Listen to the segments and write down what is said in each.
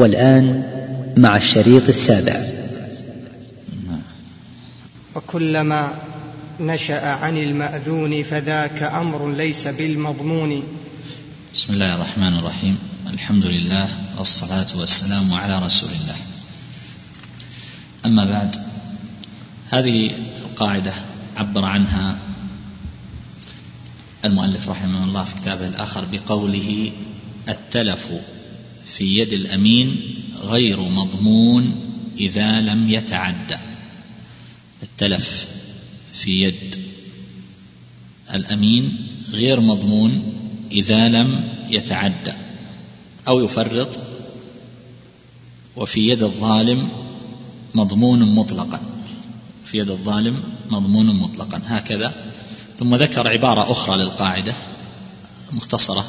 والآن مع الشريط السابع. وكلما نشأ عن المأذون فذاك أمر ليس بالمضمون. بسم الله الرحمن الرحيم. الحمد لله والصلاة والسلام على رسول الله. أما بعد هذه القاعدة عبر عنها المؤلف رحمه الله في كتابه الآخر بقوله التلف. في يد الأمين غير مضمون إذا لم يتعدى. التلف في يد الأمين غير مضمون إذا لم يتعدى. أو يفرط وفي يد الظالم مضمون مطلقا. في يد الظالم مضمون مطلقا. هكذا. ثم ذكر عبارة أخرى للقاعدة مختصرة.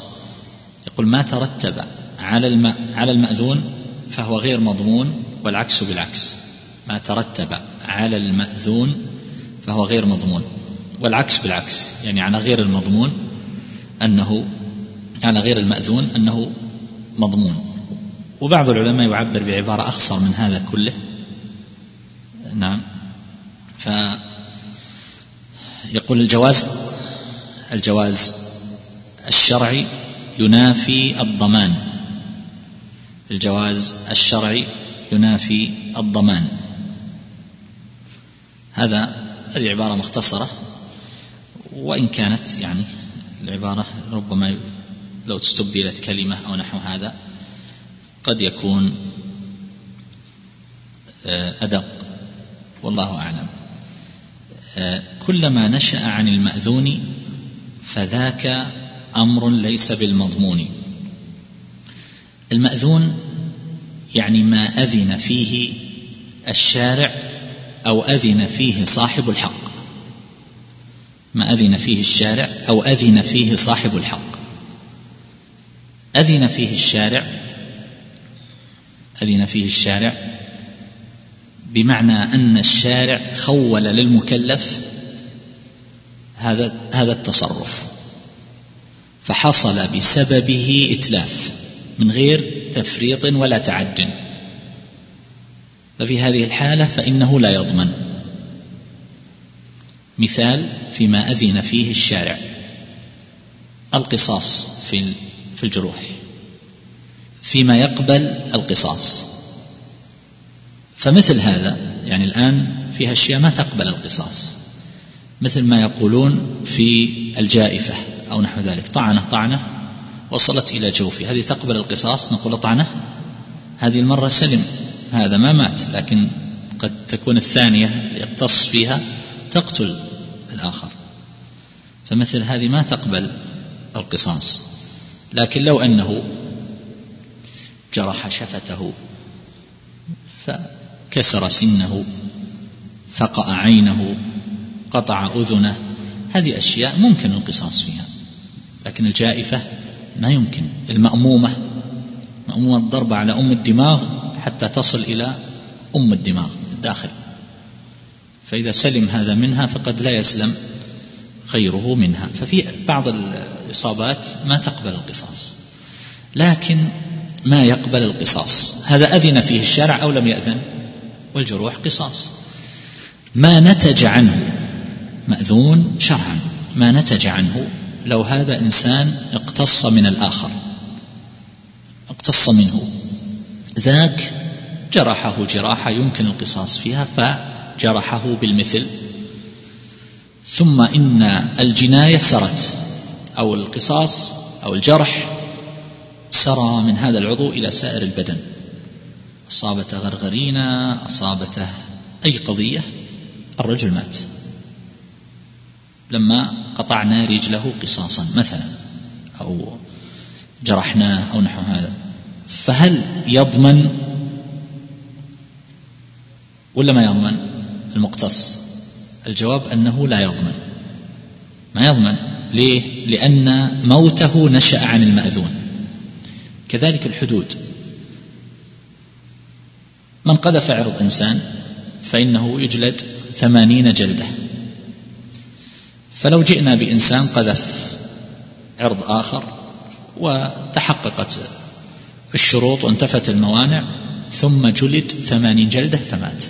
يقول ما ترتب على. على المأذون فهو غير مضمون والعكس بالعكس. ما ترتب على المأذون فهو غير مضمون والعكس بالعكس. يعني على غير المضمون أنه على غير المأذون أنه مضمون. وبعض العلماء يعبر بعبارة أخصر من هذا كله. نعم. فيقول الجواز الجواز الشرعي ينافي الضمان. الجواز الشرعي ينافي الضمان. هذا هذه عبارة مختصرة وإن كانت يعني العبارة ربما لو استبدلت كلمة أو نحو هذا قد يكون آه، أدق. والله أعلم. آه، كلما نشأ عن المأذون فذاك أمر ليس بالمضمون. المأذون يعني ما أذن فيه الشارع أو أذن فيه صاحب الحق. ما أذن فيه الشارع أو أذن فيه صاحب الحق. أذن فيه الشارع أذن فيه الشارع بمعنى أن الشارع خول للمكلف هذا هذا التصرف فحصل بسببه إتلاف. من غير تفريط ولا تعد. ففي هذه الحالة فإنه لا يضمن. مثال فيما أذن فيه الشارع. القصاص في في الجروح. فيما يقبل القصاص. فمثل هذا يعني الآن فيها أشياء ما تقبل القصاص. مثل ما يقولون في الجائفة أو نحو ذلك. طعنة طعنة. وصلت إلى جوفه هذه تقبل القصاص نقول طعنة هذه المرة سلم. هذا ما مات لكن قد تكون الثانية يقتص فيها تقتل الآخر. فمثل هذه ما تقبل القصاص. لكن لو أنه جرح شفته فكسر سنه فقأ عينه قطع أذنه هذه أشياء ممكن القصاص فيها. لكن الجائفة ما يمكن. المأمومة مأمومة الضربة على أم الدماغ حتى تصل إلى أم الدماغ الداخل. فإذا سلم هذا منها فقد لا يسلم غيره منها. ففي بعض الإصابات ما تقبل القصاص لكن ما يقبل القصاص. هذا أذن فيه الشارع أو لم يأذن؟ والجروح قصاص. ما نتج عنه مأذون شرعا. ما نتج عنه لو هذا إنسان اقتص من الآخر اقتص منه ذاك جرحه جراحة يمكن القصاص فيها فجرحه بالمثل. ثم إن الجناية سرت أو القصاص أو الجرح سرى من هذا العضو إلى سائر البدن. أصابته غرغرينة أصابته أي قضية الرجل مات. لما قطعنا رجله قصاصا مثلا أو جرحناه أو نحو هذا. فهل يضمن ولا ما يضمن المقتص؟ الجواب أنه لا يضمن. ما يضمن. ليه؟ لأن موته نشأ عن المأذون. كذلك الحدود. من قذف عرض إنسان فإنه يجلد ثمانين جلدة. فلو جئنا بإنسان قذف عرض آخر وتحققت الشروط وانتفت الموانع ثم جلد ثمانين جلدة فمات.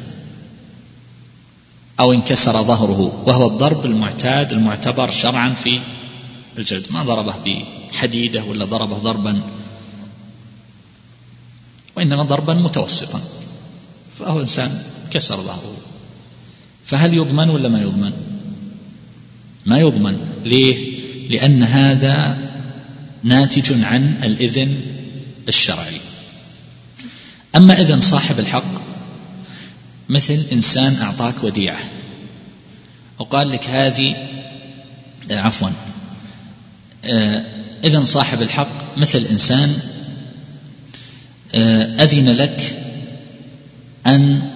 أو انكسر ظهره وهو الضرب المعتاد المعتبر شرعا في الجلد. ما ضربه بحديدة ولا ضربه ضربا وإنما ضربا متوسطا. فهو إنسان كسر ظهره. فهل يضمن ولا ما يضمن؟ ما يضمن. ليه؟ لأن هذا ناتج عن الإذن الشرعي. أما إذن صاحب الحق مثل إنسان أعطاك وديعة وقال لك هذه عفوا آه، إذن صاحب الحق مثل إنسان آه، أذن لك أن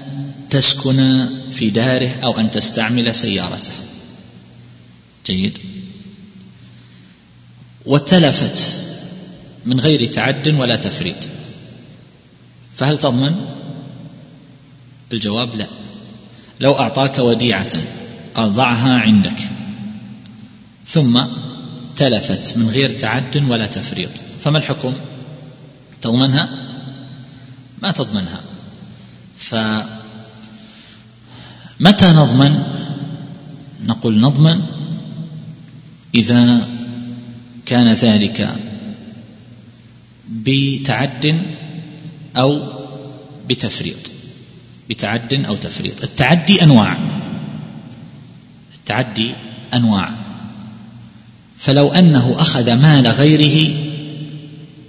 تسكن في داره أو أن تستعمل سيارته. جيد. وتلفت من غير تعد ولا تفريط. فهل تضمن؟ الجواب لا. لو أعطاك وديعة قال ضعها عندك. ثم تلفت من غير تعد ولا تفريط. فما الحكم؟ تضمنها؟ ما تضمنها. فمتى نضمن؟ نقول نضمن إذا كان ذلك بتعد أو بتفريط بتعد أو تفريط. التعدي أنواع التعدي أنواع. فلو أنه أخذ مال غيره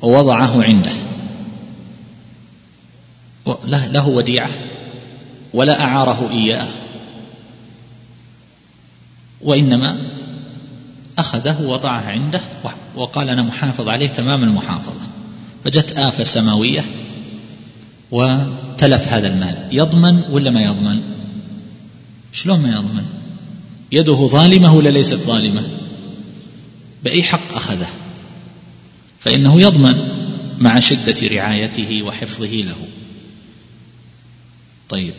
ووضعه عنده له وديعة ولا أعاره إياه وإنما أخذه ووضعه عنده وقال أنا محافظ عليه تمام المحافظة. فجت آفة سماوية وتلف هذا المال. يضمن ولا ما يضمن؟ شلون ما يضمن؟ يده ظالمة ولا ليست ظالمة؟ بأي حق أخذه؟ فإنه يضمن مع شدة رعايته وحفظه له. طيب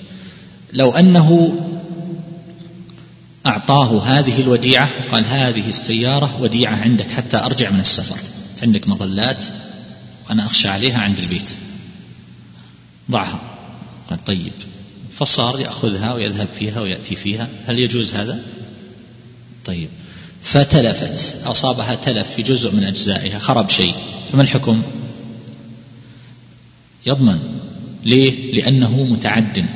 لو أنه أعطاه هذه الوديعة قال هذه السيارة وديعة عندك حتى أرجع من السفر. عندك مظلات وأنا أخشى عليها عند البيت. ضعها. قال طيب. فصار يأخذها ويذهب فيها ويأتي فيها. هل يجوز هذا؟ طيب. فتلفت. أصابها تلف في جزء من أجزائها. خرب شيء. فما الحكم؟ يضمن. ليه؟ لأنه متعد.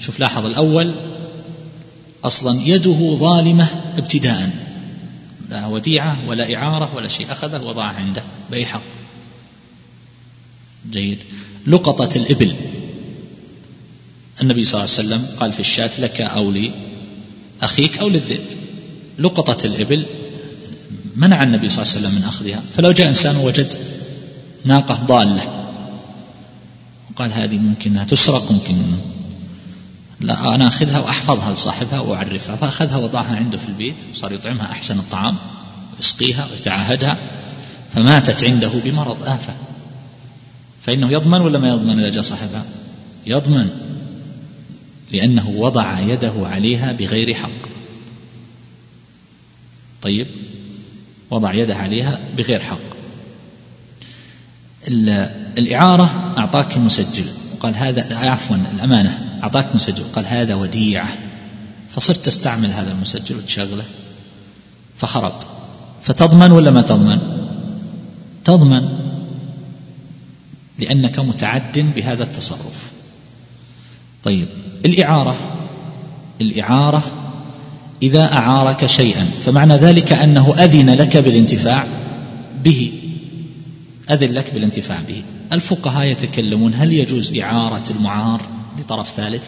شوف لاحظ الأول أصلا يده ظالمة ابتداء لا وديعة ولا إعارة ولا شيء. أخذه وضعه عنده باي حق جيد. لقطة الإبل. النبي صلى الله عليه وسلم قال في الشاة لك أو لأخيك أو للذئب. لقطة الإبل منع النبي صلى الله عليه وسلم من أخذها. فلو جاء إنسان ووجد ناقة ضالة وقال هذه ممكن أنها تسرق ممكن لا أنا أخذها وأحفظها لصاحبها وأعرفها فأخذها وضعها عنده في البيت وصار يطعمها أحسن الطعام ويسقيها ويتعاهدها فماتت عنده بمرض آفة. فإنه يضمن ولا ما يضمن إذا جاء صاحبها؟ يضمن لأنه وضع يده عليها بغير حق. طيب وضع يده عليها بغير حق. الإعارة أعطاك مسجل. وقال هذا عفوا الأمانة أعطاك مسجل. قال هذا وديعة. فصرت تستعمل هذا المسجل وتشغله. فخرب. فتضمن ولا ما تضمن؟ تضمن. لأنك متعد بهذا التصرف. طيب الإعارة. الإعارة إذا أعارك شيئا. فمعنى ذلك أنه أذن لك بالانتفاع به. أذن لك بالانتفاع به. الفقهاء يتكلمون هل يجوز إعارة المعار لطرف ثالث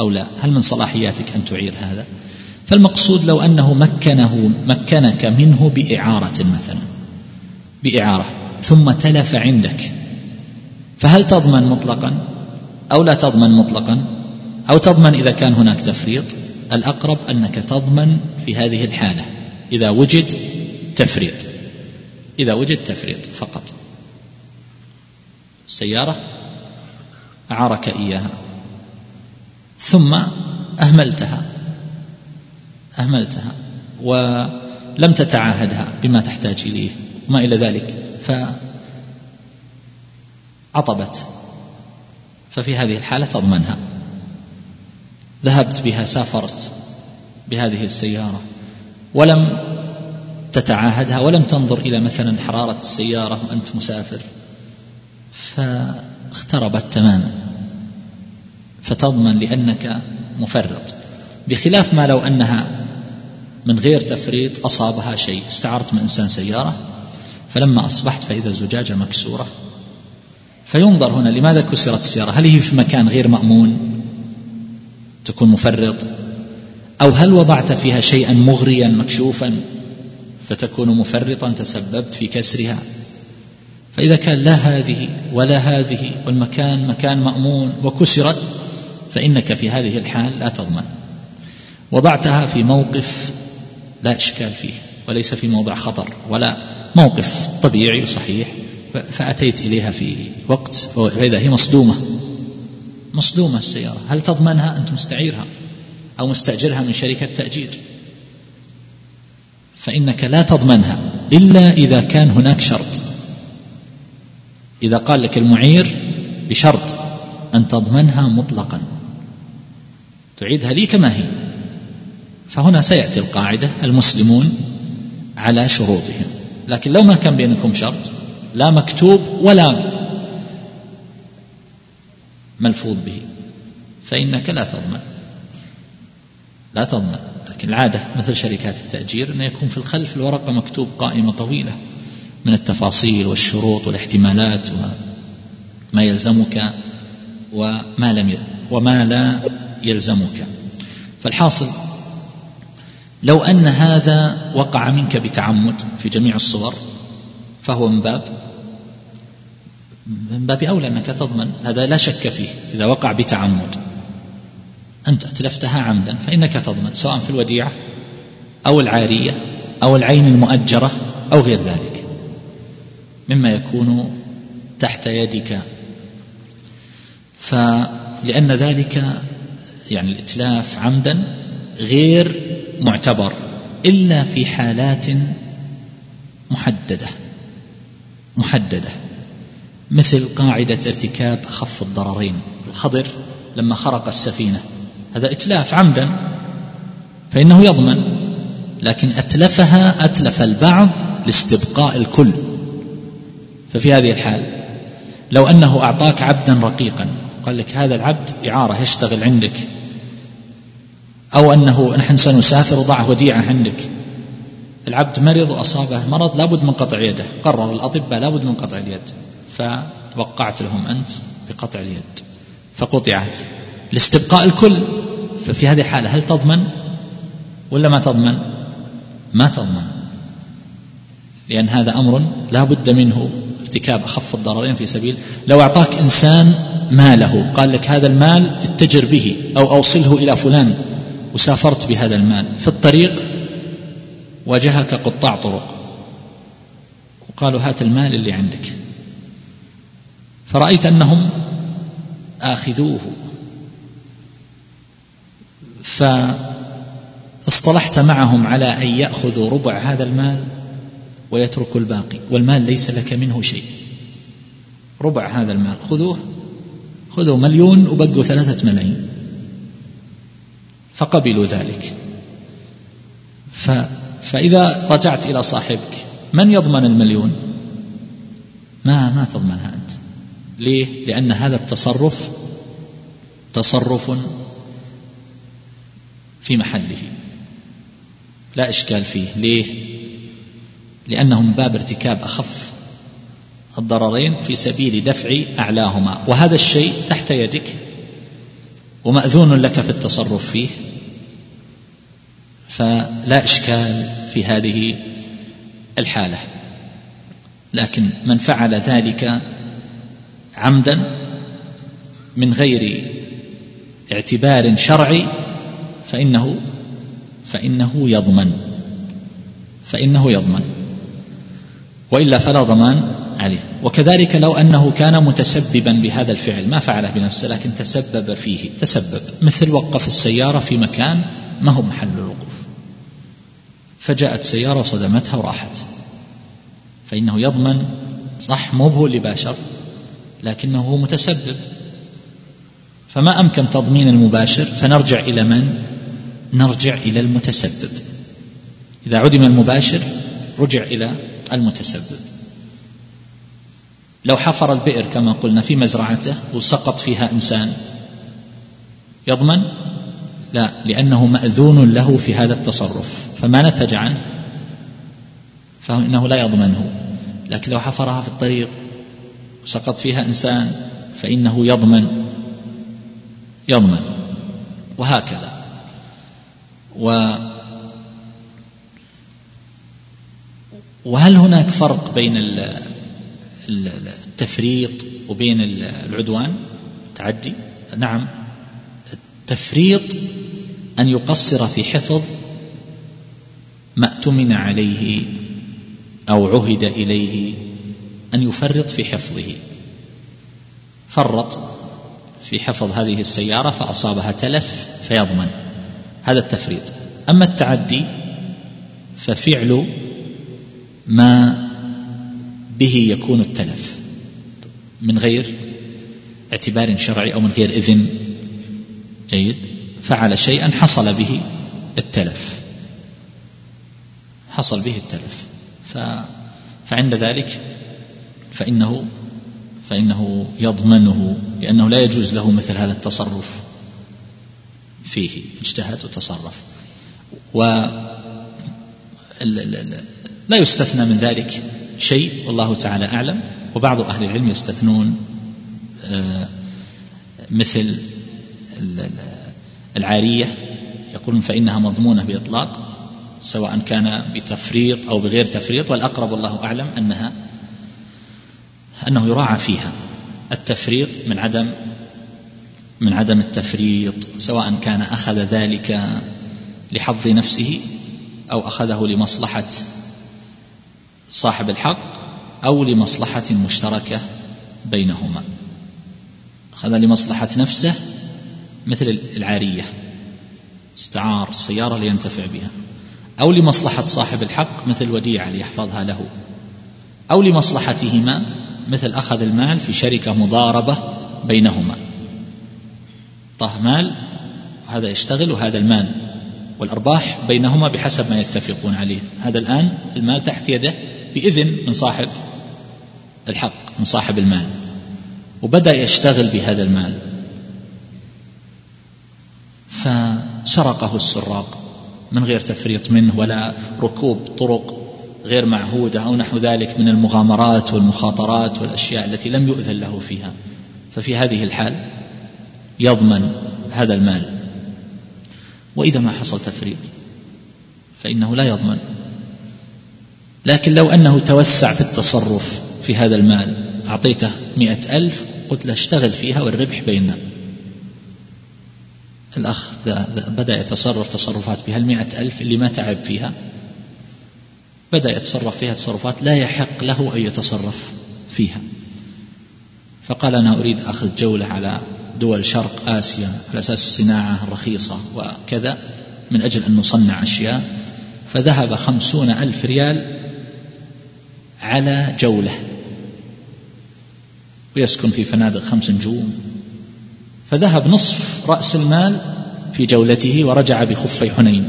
أو لا؟ هل من صلاحياتك أن تعير هذا؟ فالمقصود لو أنه مكنه مكنك منه بإعارة مثلا بإعارة ثم تلف عندك. فهل تضمن مطلقا أو لا تضمن مطلقا؟ أو تضمن إذا كان هناك تفريط؟ الأقرب أنك تضمن في هذه الحالة إذا وجد تفريط. إذا وجد تفريط فقط. السياره أعارك إياها. ثم أهملتها. أهملتها. ولم تتعاهدها بما تحتاج إليه وما إلى ذلك. ف عطبت ففي هذه الحالة تضمنها ذهبت بها سافرت بهذه السيارة. ولم تتعاهدها ولم تنظر إلى مثلا حرارة السيارة وأنت مسافر. فاختربت تماما. فتضمن لأنك مفرط. بخلاف ما لو أنها من غير تفريط أصابها شيء. استعرت من إنسان سيارة فلما أصبحت فإذا الزجاجة مكسورة. فينظر هنا لماذا كسرت السيارة؟ هل هي في مكان غير مأمون؟ تكون مفرط. أو هل وضعت فيها شيئا مغريا مكشوفا؟ فتكون مفرطا تسببت في كسرها. فإذا كان لا هذه ولا هذه والمكان مكان مأمون وكسرت فإنك في هذه الحال لا تضمن. وضعتها في موقف لا إشكال فيه وليس في موضع خطر ولا موقف طبيعي صحيح فأتيت إليها في وقت فإذا هي مصدومة. مصدومة السيارة. هل تضمنها؟ أنت مستعيرها أو مستأجرها من شركة تأجير. فإنك لا تضمنها إلا إذا كان هناك شرط. إذا قال لك المعير بشرط أن تضمنها مطلقا. تعيدها لي كما هي. فهنا سيأتي القاعدة المسلمون على شروطهم. لكن لو ما كان بينكم شرط لا مكتوب ولا ملفوظ به. فإنك لا تضمن. لا تضمن. لكن العادة مثل شركات التأجير أن يكون في الخلف الورقة مكتوب قائمة طويلة من التفاصيل والشروط والاحتمالات وما يلزمك وما لم وما لا يلزمك. فالحاصل لو أن هذا وقع منك بتعمد في جميع الصور فهو من باب من باب أولى أنك تضمن هذا لا شك فيه إذا وقع بتعمد. أنت أتلفتها عمدا فإنك تضمن سواء في الوديعة أو العارية أو العين المؤجرة أو غير ذلك. مما يكون تحت يدك. فلأن ذلك يعني الإتلاف عمدا غير معتبر إلا في حالات محددة محددة. مثل قاعدة ارتكاب أخف الضررين الخضر لما خرق السفينة. هذا إتلاف عمدا فإنه يضمن لكن أتلفها أتلف البعض لاستبقاء الكل. ففي هذه الحال لو أنه أعطاك عبدا رقيقا قال لك هذا العبد إعارة يشتغل عندك أو أنه نحن سنسافر وضعه وديعة عندك العبد مرض وأصابه مرض لابد من قطع يده قرر الأطباء لابد من قطع اليد فوقعت لهم أنت بقطع اليد فقطعت. لاستبقاء الكل. ففي هذه الحالة هل تضمن ولا ما تضمن؟ ما تضمن. لأن هذا أمر لا بد منه ارتكاب أخف الضررين في سبيل. لو أعطاك إنسان ماله قال لك هذا المال اتجر به أو أوصله إلى فلان وسافرت بهذا المال. في الطريق واجهك قطاع طرق. وقالوا هات المال اللي عندك. فرأيت أنهم آخذوه. فاصطلحت معهم على أن يأخذوا ربع هذا المال ويتركوا الباقي والمال ليس لك منه شيء. ربع هذا المال خذوه خذوا مليون وبقوا ثلاثة ملايين. فقبلوا ذلك. ف فإذا رجعت إلى صاحبك من يضمن المليون؟ ما ما تضمنها أنت. ليه؟ لأن هذا التصرف تصرف في محله. لا إشكال فيه. ليه؟ لأنه من باب ارتكاب أخف الضررين في سبيل دفع أعلاهما. وهذا الشيء تحت يدك ومأذون لك في التصرف فيه. فلا إشكال في هذه الحالة. لكن من فعل ذلك عمدا من غير اعتبار شرعي فإنه فإنه يضمن فإنه يضمن. وإلا فلا ضمان عليه. وكذلك لو أنه كان متسببا بهذا الفعل ما فعله بنفسه لكن تسبب فيه تسبب. مثل وقف السيارة في مكان ما هو محل الوقوف. فجاءت سيارة صدمتها وراحت. فإنه يضمن صح مو هو اللي باشر لكنه هو متسبب. فما أمكن تضمين المباشر فنرجع إلى من؟ نرجع إلى المتسبب. إذا عدم المباشر رجع إلى المتسبب. لو حفر البئر كما قلنا في مزرعته وسقط فيها إنسان يضمن؟ لا لأنه مأذون له في هذا التصرف. فما نتج عنه؟ فإنه لا يضمنه. لكن لو حفرها في الطريق وسقط فيها إنسان فإنه يضمن. يضمن. وهكذا. و وهل هناك فرق بين التفريط وبين العدوان؟ تعدي. نعم. التفريط أن يقصر في حفظ ما اؤتمن عليه أو عهد إليه أن يفرط في حفظه. فرط في حفظ هذه السيارة فأصابها تلف فيضمن. هذا التفريط. أما التعدي ففعل ما به يكون التلف من غير اعتبار شرعي أو من غير إذن. جيد. فعل شيئا حصل به التلف. حصل به التلف. ف فعند ذلك فإنه فإنه يضمنه لأنه لا يجوز له مثل هذا التصرف. فيه اجتهد وتصرف. و لا يستثنى من ذلك شيء والله تعالى أعلم. وبعض أهل العلم يستثنون آه، مثل العارية يقولون فإنها مضمونة بإطلاق سواء كان بتفريط أو بغير تفريط. والأقرب والله أعلم أنها أنه يراعى فيها التفريط من عدم من عدم التفريط سواء كان أخذ ذلك لحظ نفسه أو أخذه لمصلحة صاحب الحق أو لمصلحة مشتركة بينهما. أخذ لمصلحة نفسه مثل العارية استعار السيارة لينتفع بها. أو لمصلحة صاحب الحق مثل وديعة ليحفظها له. أو لمصلحتهما مثل أخذ المال في شركة مضاربة بينهما. طه مال هذا يشتغل وهذا المال. والأرباح بينهما بحسب ما يتفقون عليه. هذا الآن المال تحت يده بإذن من صاحب الحق من صاحب المال. وبدأ يشتغل بهذا المال. فسرقه السراق من غير تفريط منه ولا ركوب طرق غير معهودة أو نحو ذلك من المغامرات والمخاطرات والأشياء التي لم يؤذن له فيها. ففي هذه الحال يضمن هذا المال. وإذا ما حصل تفريط فإنه لا يضمن. لكن لو أنه توسع في التصرف في هذا المال أعطيته مئة ألف قلت له اشتغل فيها والربح بيننا. الأخ بدأ يتصرف تصرفات بهالمئة ألف اللي ما تعب فيها بدأ يتصرف فيها تصرفات لا يحق له أن يتصرف فيها. فقال أنا أريد أخذ جولة على دول شرق آسيا على أساس الصناعة الرخيصة وكذا من أجل أن نصنع أشياء فذهب خمسون ألف ريال على جولة. ويسكن في فنادق خمس نجوم. فذهب نصف رأس المال في جولته ورجع بخفي حنين.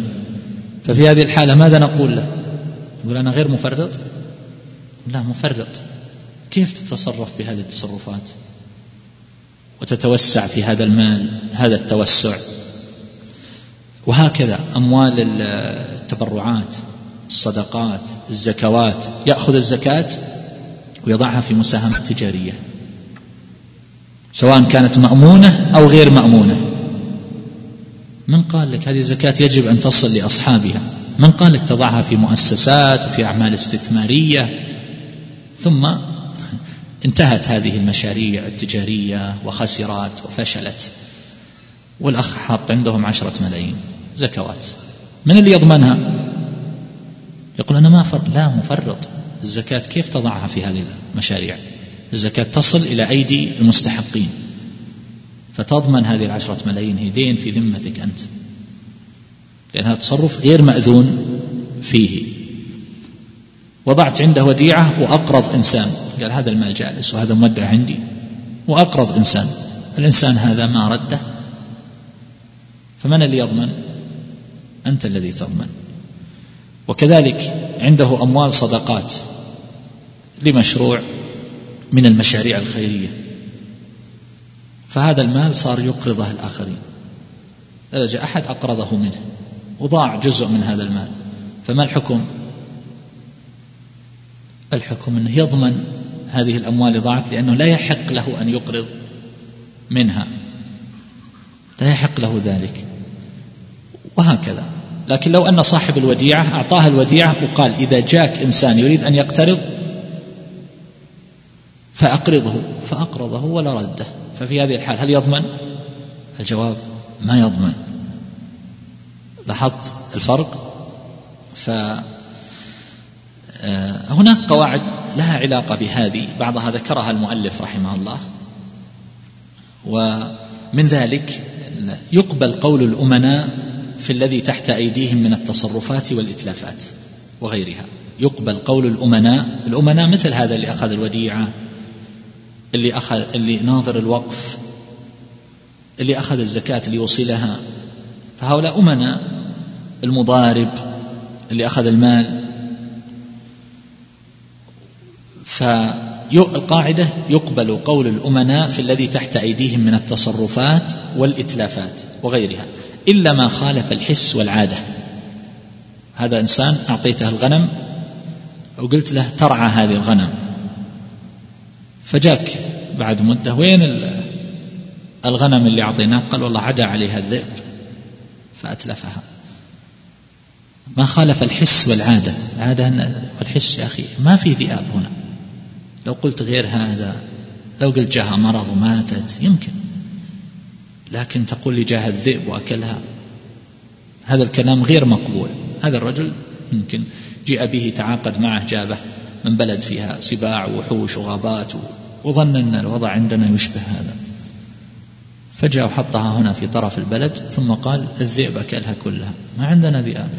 ففي هذه الحالة ماذا نقول له؟ يقول أنا غير مفرط؟ لا مفرط. كيف تتصرف بهذه التصرفات؟ وتتوسع في هذا المال هذا التوسع. وهكذا أموال التبرعات الصدقات الزكوات. يأخذ الزكاة ويضعها في مساهمة تجارية. سواء كانت مأمونة أو غير مأمونة. من قال لك هذه الزكاة يجب أن تصل لأصحابها؟ من قال لك تضعها في مؤسسات وفي أعمال استثمارية؟ ثم انتهت هذه المشاريع التجارية وخسرت وفشلت. والأخ حاط عندهم عشرة ملايين. زكوات. من اللي يضمنها؟ يقول أنا ما فر... لا مفرط. الزكاة كيف تضعها في هذه المشاريع؟ الزكاة تصل إلى أيدي المستحقين. فتضمن هذه العشرة ملايين هي دين في ذمتك أنت. لأن هذا تصرف غير مأذون فيه. وضعت عنده وديعة وأقرض إنسان. قال هذا المال جالس وهذا مودع عندي وأقرض إنسان. الإنسان هذا ما رده؟ فمن اللي يضمن؟ أنت الذي تضمن. وكذلك عنده أموال صدقات لمشروع من المشاريع الخيرية. فهذا المال صار يقرضه الآخرين. جاء أحد أقرضه منه. وضاع جزء من هذا المال. فما الحكم؟ الحكم أنه يضمن هذه الأموال ضاعت لأنه لا يحق له أن يقرض منها. لا يحق له ذلك. وهكذا. لكن لو أن صاحب الوديعة أعطاها الوديعة وقال إذا جاك إنسان يريد أن يقترض فأقرضه فأقرضه ولا رده ففي هذه الحال هل يضمن؟ الجواب ما يضمن. لاحظت الفرق؟ ف هناك قواعد لها علاقة بهذه بعضها ذكرها المؤلف رحمه الله. ومن ذلك يقبل قول الأمناء في الذي تحت أيديهم من التصرفات والإتلافات وغيرها. يقبل قول الأمناء الأمناء مثل هذا اللي أخذ الوديعة اللي أخذ اللي ناظر الوقف اللي أخذ الزكاة ليوصلها. فهؤلاء أمناء المضارب اللي أخذ المال. فالقاعدة يقبل قول الأمناء في الذي تحت أيديهم من التصرفات والإتلافات وغيرها إلا ما خالف الحس والعادة. هذا إنسان أعطيته الغنم وقلت له ترعى هذه الغنم. فجاك بعد مدة وين الغنم اللي أعطيناه؟ قال والله عدا عليها الذئب فأتلفها. ما خالف الحس والعادة. العادة والحس يا أخي ما في ذئاب هنا. لو قلت غير هذا لو قلت جاها مرض وماتت يمكن. لكن تقول لي جاها الذئب وأكلها. هذا الكلام غير مقبول. هذا الرجل يمكن جيء به تعاقد معه جابه من بلد فيها سباع ووحوش وغابات وظن أن الوضع عندنا يشبه هذا. فجاء وحطها هنا في طرف البلد ثم قال الذئب أكلها كلها. ما عندنا ذئاب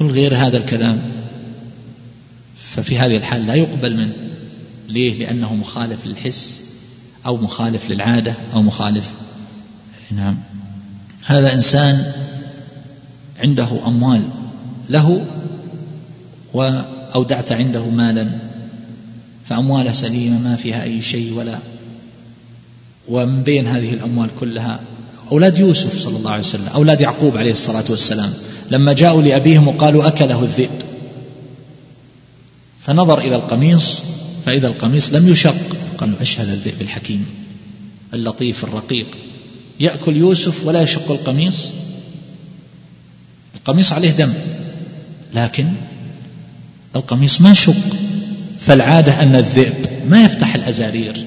قل غير هذا الكلام. ففي هذه الحال لا يقبل منه ليه؟ لأنه مخالف للحس أو مخالف للعادة أو مخالف. نعم. هذا إنسان عنده أموال له وأودعت عنده مالا فأمواله سليمة ما فيها أي شيء ولا. ومن بين هذه الأموال كلها أولاد يوسف صلى الله عليه وسلم أولاد يعقوب عليه الصلاة والسلام. لما جاءوا لأبيهم وقالوا أكله الذئب. فنظر إلى القميص فإذا القميص لم يشق قالوا أشهد الذئب الحكيم اللطيف الرقيق. يأكل يوسف ولا يشق القميص؟ القميص عليه دم لكن القميص ما شق. فالعادة أن الذئب ما يفتح الأزارير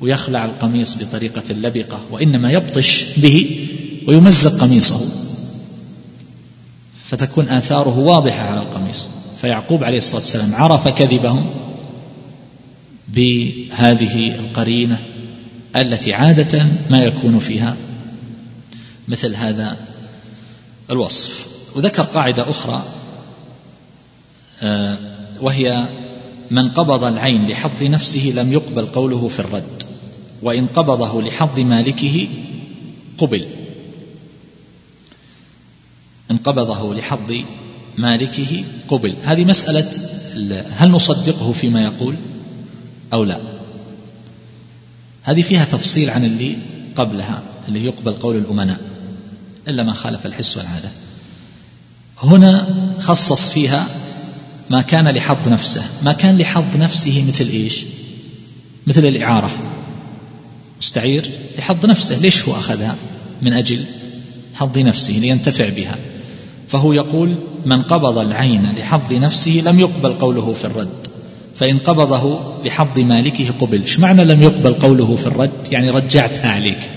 ويخلع القميص بطريقة اللبقة وإنما يبطش به ويمزق قميصه فتكون آثاره واضحة على القميص. فيعقوب عليه الصلاة والسلام عرف كذبهم بهذه القرينة التي عادة ما يكون فيها مثل هذا الوصف. وذكر قاعدة أخرى آه، وهي من قبض العين لحظ نفسه لم يقبل قوله في الرد وإن قبضه لحظ مالكه قبل. إن قبضه لحظ مالكه قبل. هذه مسألة هل نصدقه فيما يقول أو لا؟ هذه فيها تفصيل عن اللي قبلها اللي يقبل قول الأمناء إلا ما خالف الحس والعادة. هنا خصص فيها ما كان لحظ نفسه. ما كان لحظ نفسه مثل إيش؟ مثل الإعارة. مستعير لحظ نفسه. ليش هو أخذها؟ من أجل حظ نفسه لينتفع بها. فهو يقول من قبض العين لحظ نفسه لم يقبل قوله في الرد. فإن قبضه لحظ مالكه قبل. إيش معنى لم يقبل قوله في الرد؟ يعني رجعتها عليك.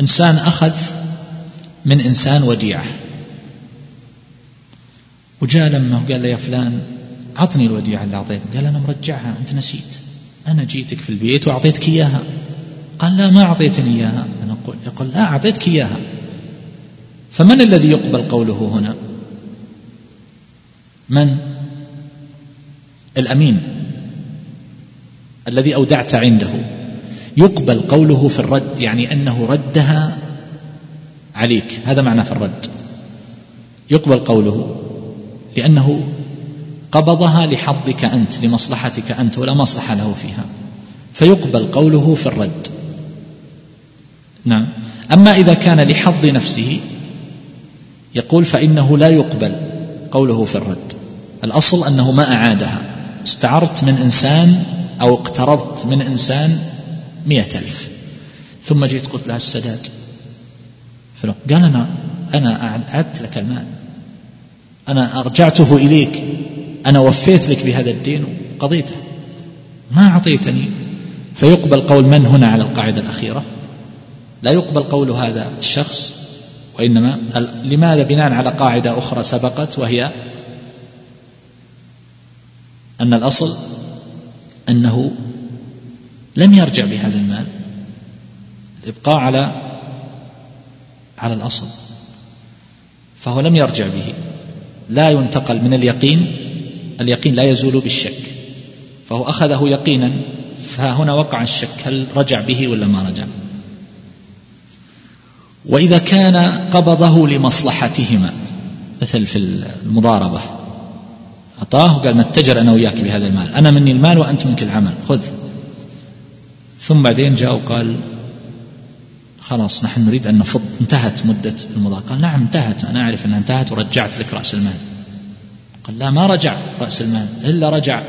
إنسان أخذ من إنسان وديعة. وجاء لما قال له يا فلان عطني الوديعة اللي أعطيتك. قال أنا مرجعها أنت نسيت. أنا جيتك في البيت وأعطيتك إياها. قال لا ما أعطيتني إياها. أنا أقول يقول لا أعطيتك إياها. فمن الذي يقبل قوله هنا؟ من؟ الأمين. الذي أودعت عنده. يقبل قوله في الرد يعني أنه ردها عليك. هذا معنى في الرد. يقبل قوله لأنه قبضها لحظك أنت لمصلحتك أنت ولا مصلحة له فيها. فيقبل قوله في الرد. نعم. أما إذا كان لحظ نفسه يقول فإنه لا يقبل قوله في الرد. الأصل أنه ما أعادها. استعرت من إنسان أو اقترضت من إنسان مئة ألف. ثم جيت قلت له السداد. قال أنا أنا أعدت لك المال. أنا أرجعته إليك. أنا وفيت لك بهذا الدين وقضيته. ما أعطيتني. فيقبل قول من هنا على القاعدة الأخيرة؟ لا يقبل قول هذا الشخص وإنما لماذا بناء على قاعدة أخرى سبقت وهي أن الأصل أنه لم يرجع بهذا المال الإبقاء على على الأصل فهو لم يرجع به لا ينتقل من اليقين اليقين لا يزول بالشك فهو أخذه يقينا فهنا وقع الشك هل رجع به ولا ما رجع؟ وإذا كان قبضه لمصلحتهما مثل في المضاربة. أعطاه وقال نتجر أنا وياك بهذا المال. أنا مني المال وأنت منك العمل. خذ. ثم بعدين جاء وقال خلاص نحن نريد أن نفض. انتهت مدة المضاربة قال نعم انتهت. أنا أعرف أنها انتهت ورجعت لك رأس المال. قال لا ما رجع رأس المال إلا رجع.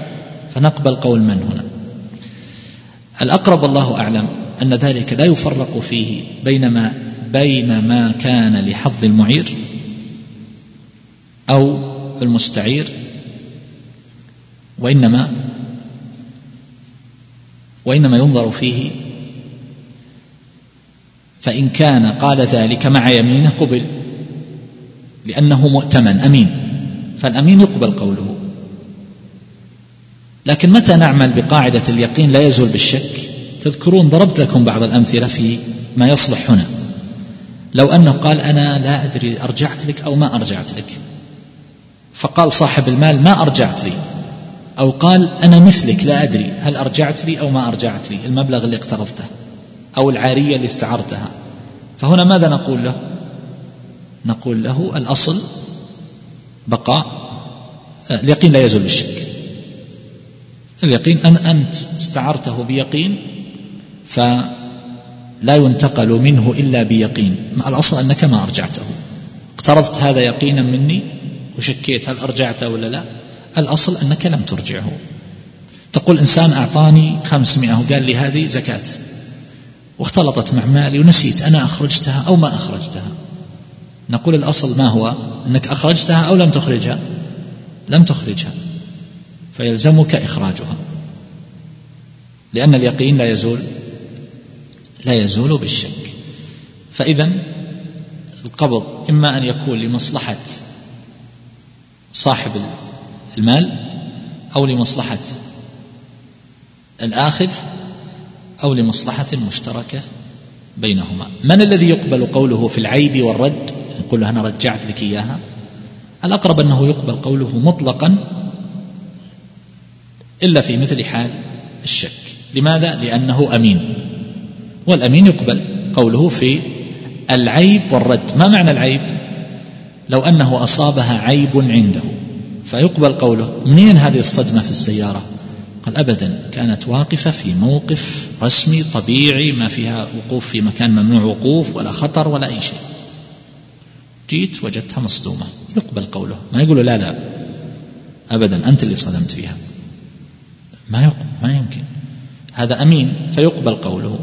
فنقبل قول من هنا؟ الأقرب الله أعلم أن ذلك لا يفرق فيه بين ما بين ما كان لحظ المعير أو المستعير وإنما وإنما ينظر فيه. فإن كان قال ذلك مع يمينه قبل لأنه مؤتمن أمين. فالأمين يقبل قوله. لكن متى نعمل بقاعدة اليقين لا يزول بالشك؟ تذكرون ضربت لكم بعض الأمثلة في ما يصلح هنا. لو أنه قال أنا لا أدري أرجعت لك أو ما أرجعت لك. فقال صاحب المال ما أرجعت لي. أو قال أنا مثلك لا أدري هل أرجعت لي أو ما أرجعت لي المبلغ اللي اقترضته أو العارية اللي استعرتها فهنا ماذا نقول له؟ نقول له الأصل بقاء اليقين لا يزول بالشك. اليقين أن أنت استعرته بيقين فلا ينتقل منه إلا بيقين. الأصل أنك ما أرجعته. اقترضت هذا يقينا مني وشكيت هل أرجعته ولا لا؟ الأصل أنك لم ترجعه. تقول إنسان أعطاني خمسمائة وقال لي هذه زكاة. واختلطت مع مالي ونسيت أنا أخرجتها أو ما أخرجتها. نقول الأصل ما هو؟ أنك أخرجتها أو لم تخرجها؟ لم تخرجها. فيلزمك إخراجها. لأن اليقين لا يزول. لا يزول بالشك. فإذا القبض إما أن يكون لمصلحة صاحب المال أو لمصلحة الآخذ أو لمصلحة مشتركة بينهما. من الذي يقبل قوله في العيب والرد؟ يقول له أنا رجعت لك إياها. الأقرب أنه يقبل قوله مطلقا إلا في مثل حال الشك. لماذا؟ لأنه أمين. والأمين يقبل. قوله في العيب والرد. ما معنى العيب؟ لو أنه أصابها عيب عنده. فيقبل قوله منين هذه الصدمة في السيارة؟ قال أبدا كانت واقفة في موقف رسمي طبيعي ما فيها وقوف في مكان ممنوع وقوف ولا خطر ولا أي شيء. جيت وجدتها مصدومة. يقبل قوله. ما يقول لا لا. أبدا أنت اللي صدمت فيها. ما يقبل ما يمكن. هذا أمين. فيقبل قوله.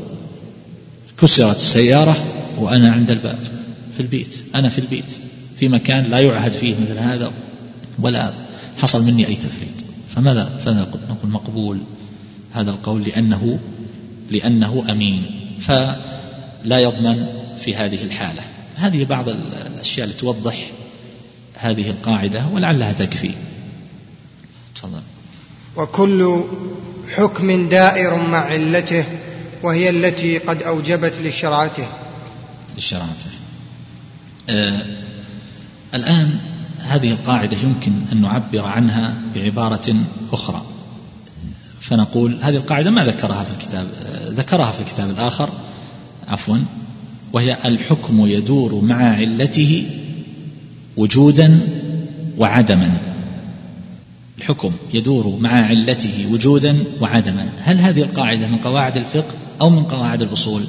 كسرت السيارة وأنا عند الباب في البيت أنا في البيت في مكان لا يعهد فيه مثل هذا ولا حصل مني أي تفريط. فماذا فنقول مقبول هذا القول لأنه لأنه أمين فلا يضمن في هذه الحالة. هذه بعض الأشياء اللي توضح هذه القاعدة ولعلها تكفي. تفضل. وكل حكم دائر مع علته وهي التي قد أوجبت لشرعته. لشرعته. آه الآن هذه القاعدة يمكن أن نعبر عنها بعبارة أخرى. فنقول هذه القاعدة ما ذكرها في الكتاب ذكرها في الكتاب الآخر عفوا وهي الحكم يدور مع علته وجودا وعدما. الحكم يدور مع علته وجودا وعدما. هل هذه القاعدة من قواعد الفقه؟ أو من قواعد الأصول.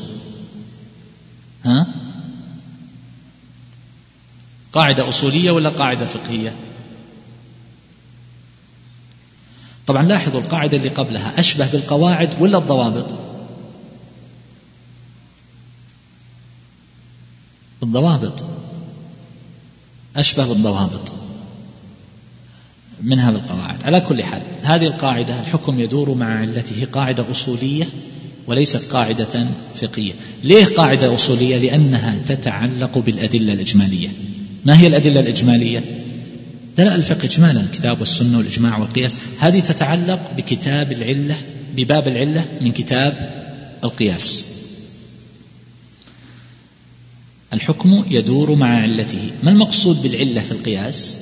ها؟ قاعدة أصولية ولا قاعدة فقهية؟ طبعا لاحظوا القاعدة اللي قبلها أشبه بالقواعد ولا الضوابط؟ الضوابط. أشبه بالضوابط. منها بالقواعد. على كل حال هذه القاعدة الحكم يدور مع علته قاعدة أصولية وليست قاعدة فقهية. ليه قاعدة أصولية؟ لأنها تتعلق بالأدلة الإجمالية. ما هي الأدلة الإجمالية؟ دلائل الفقه إجمالا الكتاب والسنة والإجماع والقياس. هذه تتعلق بكتاب العلة بباب العلة من كتاب القياس. الحكم يدور مع علته. ما المقصود بالعلة في القياس؟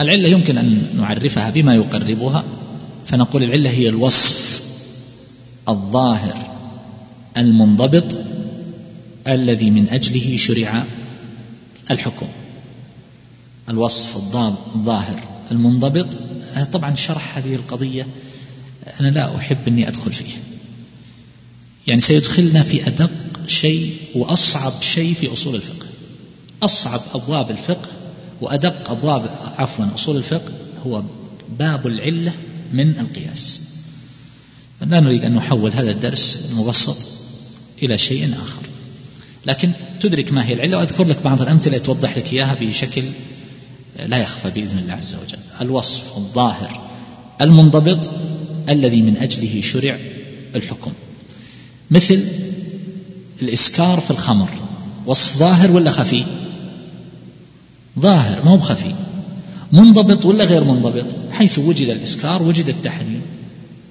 العلة يمكن أن نعرفها بما يقربها فنقول العلة هي الوصف الظاهر المنضبط الذي من أجله شرع الحكم. الوصف الظاهر المنضبط طبعا شرح هذه القضية أنا لا أحب أني أدخل فيه. يعني سيدخلنا في أدق شيء وأصعب شيء في أصول الفقه. أصعب أبواب الفقه وأدق أبواب عفوا أصول الفقه هو باب العلة من القياس. لا نريد أن نحول هذا الدرس المبسط إلى شيء آخر. لكن تدرك ما هي العلة وأذكر لك بعض الأمثلة توضح لك إياها بشكل لا يخفى بإذن الله عز وجل. الوصف الظاهر المنضبط الذي من أجله شرع الحكم. مثل الإسكار في الخمر وصف ظاهر ولا خفي؟ ظاهر ما هو بخفي. منضبط ولا غير منضبط؟ حيث وجد الإسكار وجد التحريم.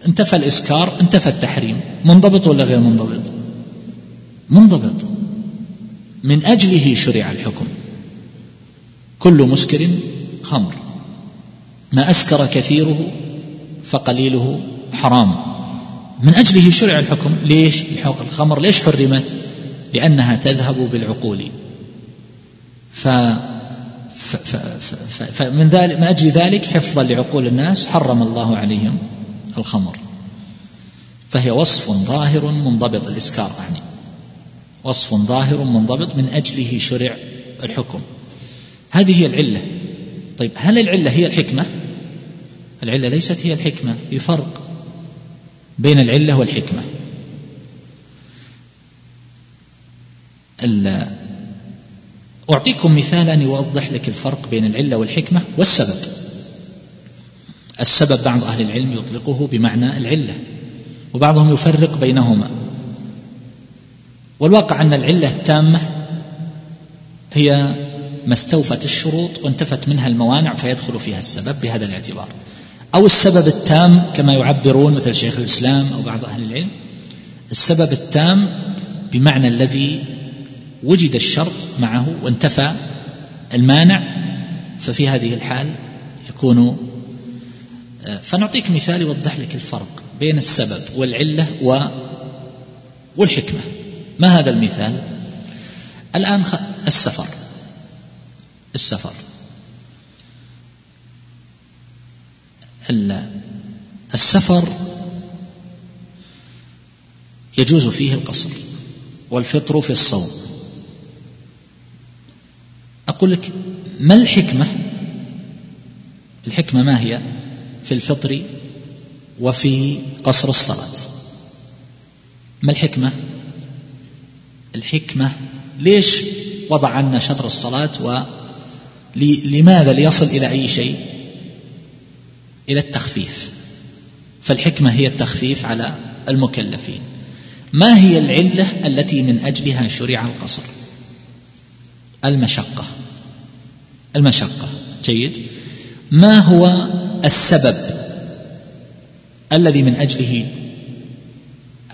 انتفى الإسكار انتفى التحريم. منضبط ولا غير منضبط؟ منضبط. من أجله شرع الحكم. كل مسكر خمر. ما أسكر كثيره فقليله حرام. من أجله شرع الحكم. ليش؟ الخمر ليش حرمت؟ لأنها تذهب بالعقول. ف فمن ذلك من أجل ذلك حفظا لعقول الناس حرم الله عليهم. الخمر. فهي وصف ظاهر منضبط الإسكار يعني. وصف ظاهر منضبط من أجله شرع الحكم. هذه هي العلة. طيب هل العلة هي الحكمة؟ العلة ليست هي الحكمة. في فرق بين العلة والحكمة. أعطيكم مثالا يوضح لك الفرق بين العلة والحكمة والسبب. السبب بعض أهل العلم يطلقه بمعنى العلة وبعضهم يفرق بينهما. والواقع أن العلة التامة هي ما استوفت الشروط وانتفت منها الموانع فيدخل فيها السبب بهذا الاعتبار. أو السبب التام كما يعبرون مثل شيخ الإسلام أو بعض أهل العلم السبب التام بمعنى الذي وجد الشرط معه وانتفى المانع ففي هذه الحال يكون فنعطيك مثال يوضح لك الفرق بين السبب والعلة و والحكمة. ما هذا المثال؟ الآن السفر. السفر. السفر يجوز فيه القصر والفطر في الصوم. أقول لك ما الحكمة؟ الحكمة ما هي؟ في الفطر وفي قصر الصلاة. ما الحكمة؟ الحكمة ليش وضع عنا شطر الصلاة و لماذا ليصل إلى أي شيء؟ إلى التخفيف. فالحكمة هي التخفيف على المكلفين. ما هي العلة التي من أجلها شرع القصر؟ المشقة. المشقة. جيد. ما هو السبب الذي من أجله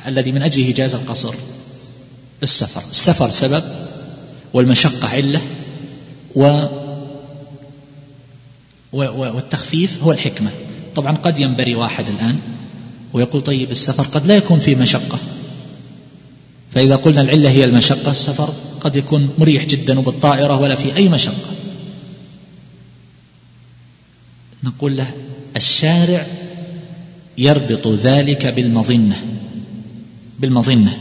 الذي من أجله جاز القصر السفر. السفر سبب والمشقة علة و والتخفيف هو الحكمة. طبعا قد ينبري واحد الآن ويقول طيب السفر قد لا يكون فيه مشقة. فإذا قلنا العلة هي المشقة السفر قد يكون مريح جدا وبالطائرة ولا في أي مشقة. نقول له الشارع يربط ذلك بالمظنة بالمظنة.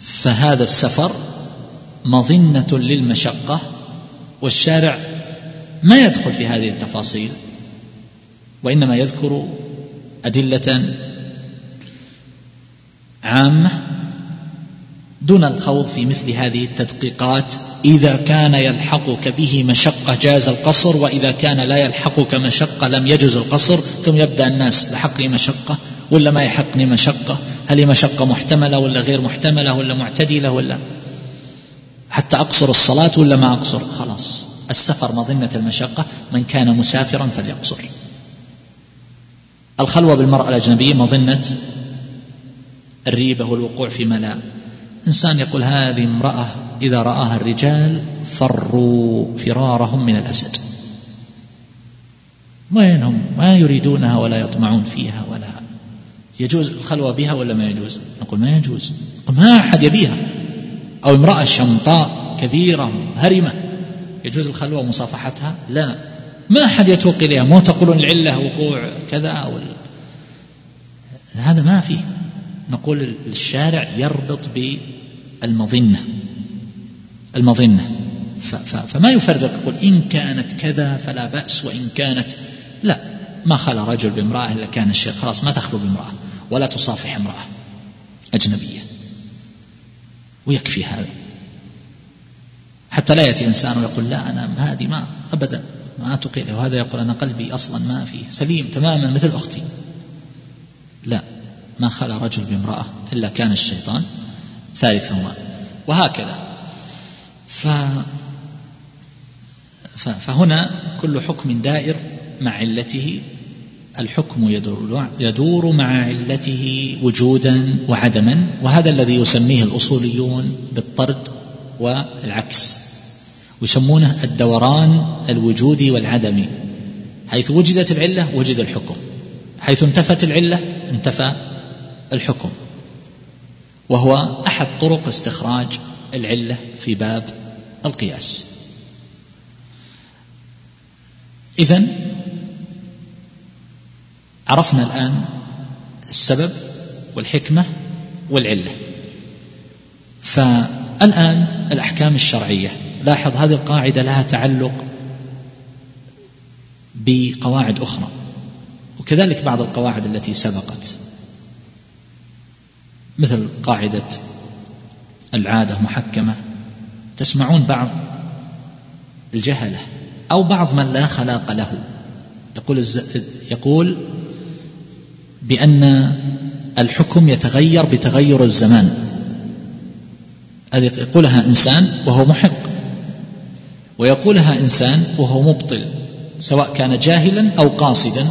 فهذا السفر مظنة للمشقة والشارع ما يدخل في هذه التفاصيل وإنما يذكر أدلة عامة دون الخوض في مثل هذه التدقيقات. إذا كان يلحقك به مشقة جاز القصر وإذا كان لا يلحقك مشقة لم يجز القصر. ثم يبدأ الناس لحقني مشقة؟ ولا ما يحقني مشقة؟ هل هي مشقة محتملة ولا غير محتملة ولا معتدلة ولا؟ حتى أقصر الصلاة ولا ما أقصر؟ خلاص. السفر مظنة المشقة. من كان مسافرا فليقصر. الخلوة بالمرأة الأجنبية مظنة الريبة والوقوع في ملاء. إنسان يقول هذه امرأة إذا رآها الرجال فروا فرارهم من الأسد. وين ما يريدونها ولا يطمعون فيها ولا يجوز الخلوة بها ولا ما يجوز؟ نقول ما يجوز. ما أحد يبيها. أو امرأة شمطاء كبيرة هرمة. يجوز الخلوة ومصافحتها لا. ما أحد يتوق إليها. مو تقولون العلة وقوع كذا أو هذا ما فيه نقول الشارع يربط بالمظنة المظنة. فما يفرق يقول إن كانت كذا فلا بأس وإن كانت لا. ما خلى رجل بامرأة إلا كان الشيء خلاص ما تخلو بامرأة ولا تصافح امرأة أجنبية. ويكفي هذا. حتى لا يأتي إنسان ويقول لا أنا هذه ما أبدا ما تقيل. وهذا يقول أنا قلبي أصلا ما فيه سليم تماما مثل أختي. لا. ما خلا رجل بامرأة إلا كان الشيطان ثالثهما. وهكذا. ف فهنا كل حكم دائر مع علته. الحكم يدور, يدور مع علته وجودا وعدما. وهذا الذي يسميه الأصوليون بالطرد والعكس. ويسمونه الدوران الوجودي والعدمي. حيث وجدت العلة وجد الحكم. حيث انتفت العلة انتفى الحكم. وهو أحد طرق استخراج العلة في باب القياس. اذا عرفنا الآن السبب والحكمة والعلة. فالآن الأحكام الشرعية. لاحظ هذه القاعدة لها تعلق بقواعد أخرى. وكذلك بعض القواعد التي سبقت. مثل قاعدة العادة محكمة تسمعون بعض الجهلة أو بعض من لا خلاق له. يقول يقول بأن الحكم يتغير بتغير الزمان. هذه يقولها إنسان وهو محق ويقولها إنسان وهو مبطل سواء كان جاهلا أو قاصدا.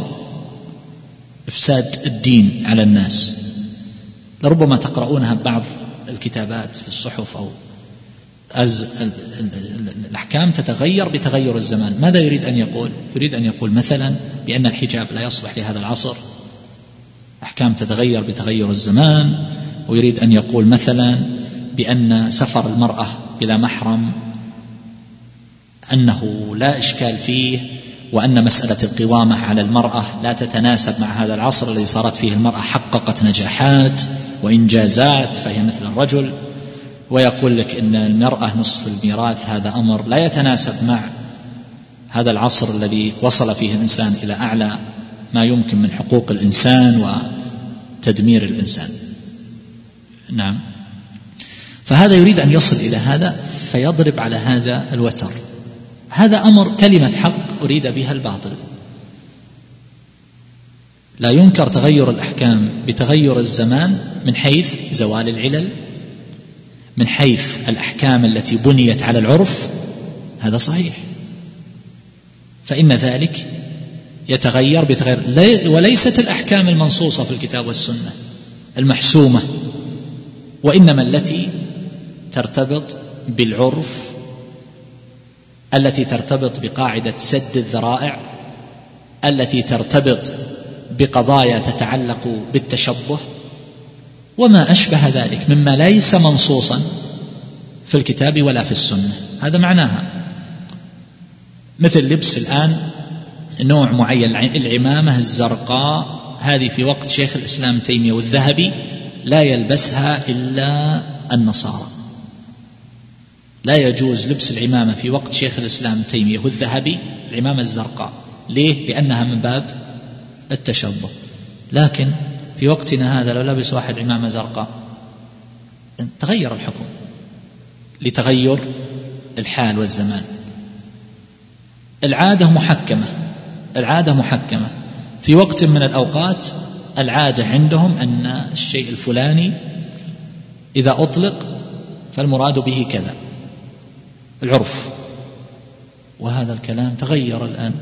إفساد الدين على الناس. لربما تقرؤونها بعض الكتابات في الصحف أو أز الأحكام تتغير بتغير الزمان. ماذا يريد أن يقول؟ يريد أن يقول مثلا بأن الحجاب لا يصلح لهذا العصر. أحكام تتغير بتغير الزمان. ويريد أن يقول مثلا بأن سفر المرأة بلا محرم أنه لا إشكال فيه. وأن مسألة القوامة على المرأة لا تتناسب مع هذا العصر الذي صارت فيه المرأة. حققت نجاحات وإنجازات فهي مثل الرجل. ويقول لك إن المرأة نصف الميراث هذا أمر لا يتناسب مع هذا العصر الذي وصل فيه الإنسان إلى أعلى ما يمكن من حقوق الإنسان وتدمير الإنسان. نعم. فهذا يريد أن يصل إلى هذا فيضرب على هذا الوتر. هذا أمر كلمة حق أريد بها الباطل. لا ينكر تغير الأحكام بتغير الزمان من حيث زوال العلل من حيث الأحكام التي بنيت على العرف. هذا صحيح. فإن ذلك يتغير بتغير وليست الأحكام المنصوصة في الكتاب والسنة المحسومة وإنما التي ترتبط بالعرف التي ترتبط بقاعدة سد الذرائع التي ترتبط بقضايا تتعلق بالتشبه وما أشبه ذلك مما ليس منصوصا في الكتاب ولا في السنة. هذا معناها. مثل لبس الآن نوع معين العمامة الزرقاء هذه في وقت شيخ الإسلام تيمية والذهبي لا يلبسها إلا النصارى. لا يجوز لبس العمامة في وقت شيخ الإسلام تيمية. والذهبي العمامة الزرقاء. ليه؟ لأنها من باب التشبه. لكن في وقتنا هذا لو لبس واحد عمامة زرقاء تغير الحكم لتغير الحال والزمان. العادة محكمة. العادة محكمة. في وقت من الأوقات العادة عندهم أن الشيء الفلاني إذا أطلق فالمراد به كذا. العرف. وهذا الكلام تغير الآن.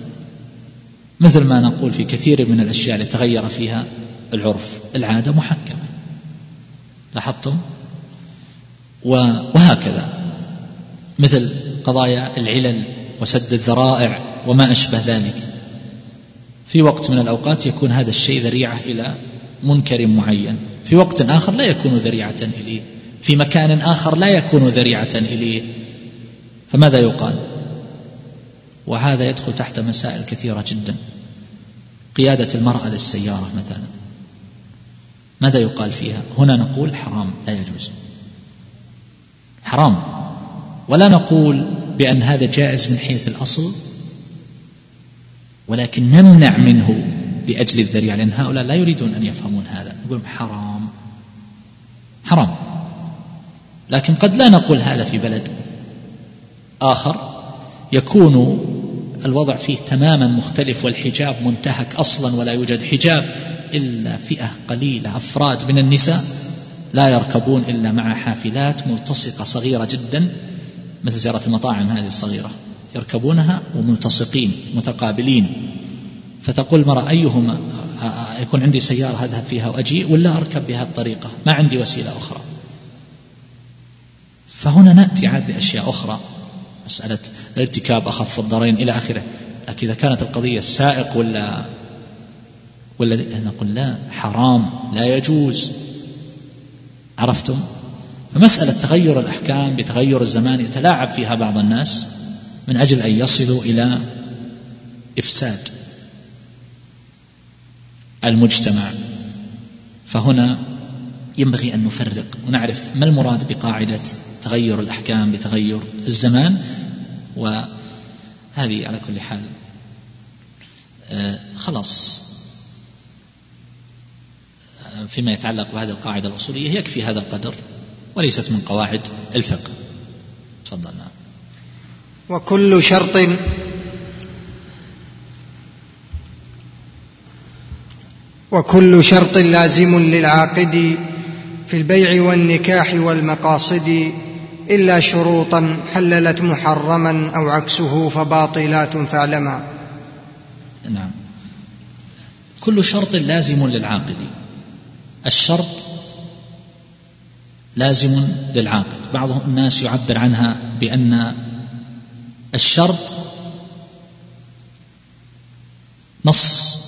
مثل ما نقول في كثير من الأشياء التي تغير فيها العرف. العادة محكمة. لاحظتم؟ وهكذا. مثل قضايا العلل وسد الذرائع وما أشبه ذلك. في وقت من الأوقات يكون هذا الشيء ذريعة إلى منكر معين. في وقت آخر لا يكون ذريعة إليه. في مكان آخر لا يكون ذريعة إليه. فماذا يقال؟ وهذا يدخل تحت مسائل كثيرة جدا. قيادة المرأة للسيارة مثلا. ماذا يقال فيها؟ هنا نقول حرام لا يجوز. حرام. ولا نقول بأن هذا جائز من حيث الأصل ولكن نمنع منه لأجل الذريعة لأن هؤلاء لا يريدون أن يفهمون هذا. نقول حرام. حرام. لكن قد لا نقول هذا في بلد آخر يكون الوضع فيه تماما مختلف والحجاب منتهك أصلا ولا يوجد حجاب إلا فئة قليلة أفراد من النساء لا يركبون إلا مع حافلات ملتصقة صغيرة جدا مثل زيارة المطاعم هذه الصغيرة. يركبونها وملتصقين متقابلين. فتقول المرأة أيهما؟ يكون عندي سيارة أذهب فيها وأجي ولا أركب بهذه الطريقة؟ ما عندي وسيلة أخرى. فهنا نأتي عاد بأشياء أخرى. مسألة ارتكاب أخف الضررين إلى آخره. لكن إذا كانت القضية السائق ولا ولا نقول لا حرام لا يجوز. عرفتم؟ فمسألة تغير الأحكام بتغير الزمان يتلاعب فيها بعض الناس من أجل أن يصلوا إلى إفساد المجتمع. فهنا ينبغي أن نفرق ونعرف ما المراد بقاعدة تغير الأحكام بتغير الزمان. وهذه على كل حال آه، خلاص. آه، فيما يتعلق بهذه القاعدة الأصولية يكفي هذا القدر وليست من قواعد الفقه. تفضل نعم. وكل شرط وكل شرط لازم للعاقد في البيع والنكاح والمقاصد إلا شروطا حللت محرما أو عكسه فباطلات فاعلما. نعم. كل شرط لازم للعاقد. الشرط لازم للعاقد. بعض الناس يعبر عنها بأن الشرط نص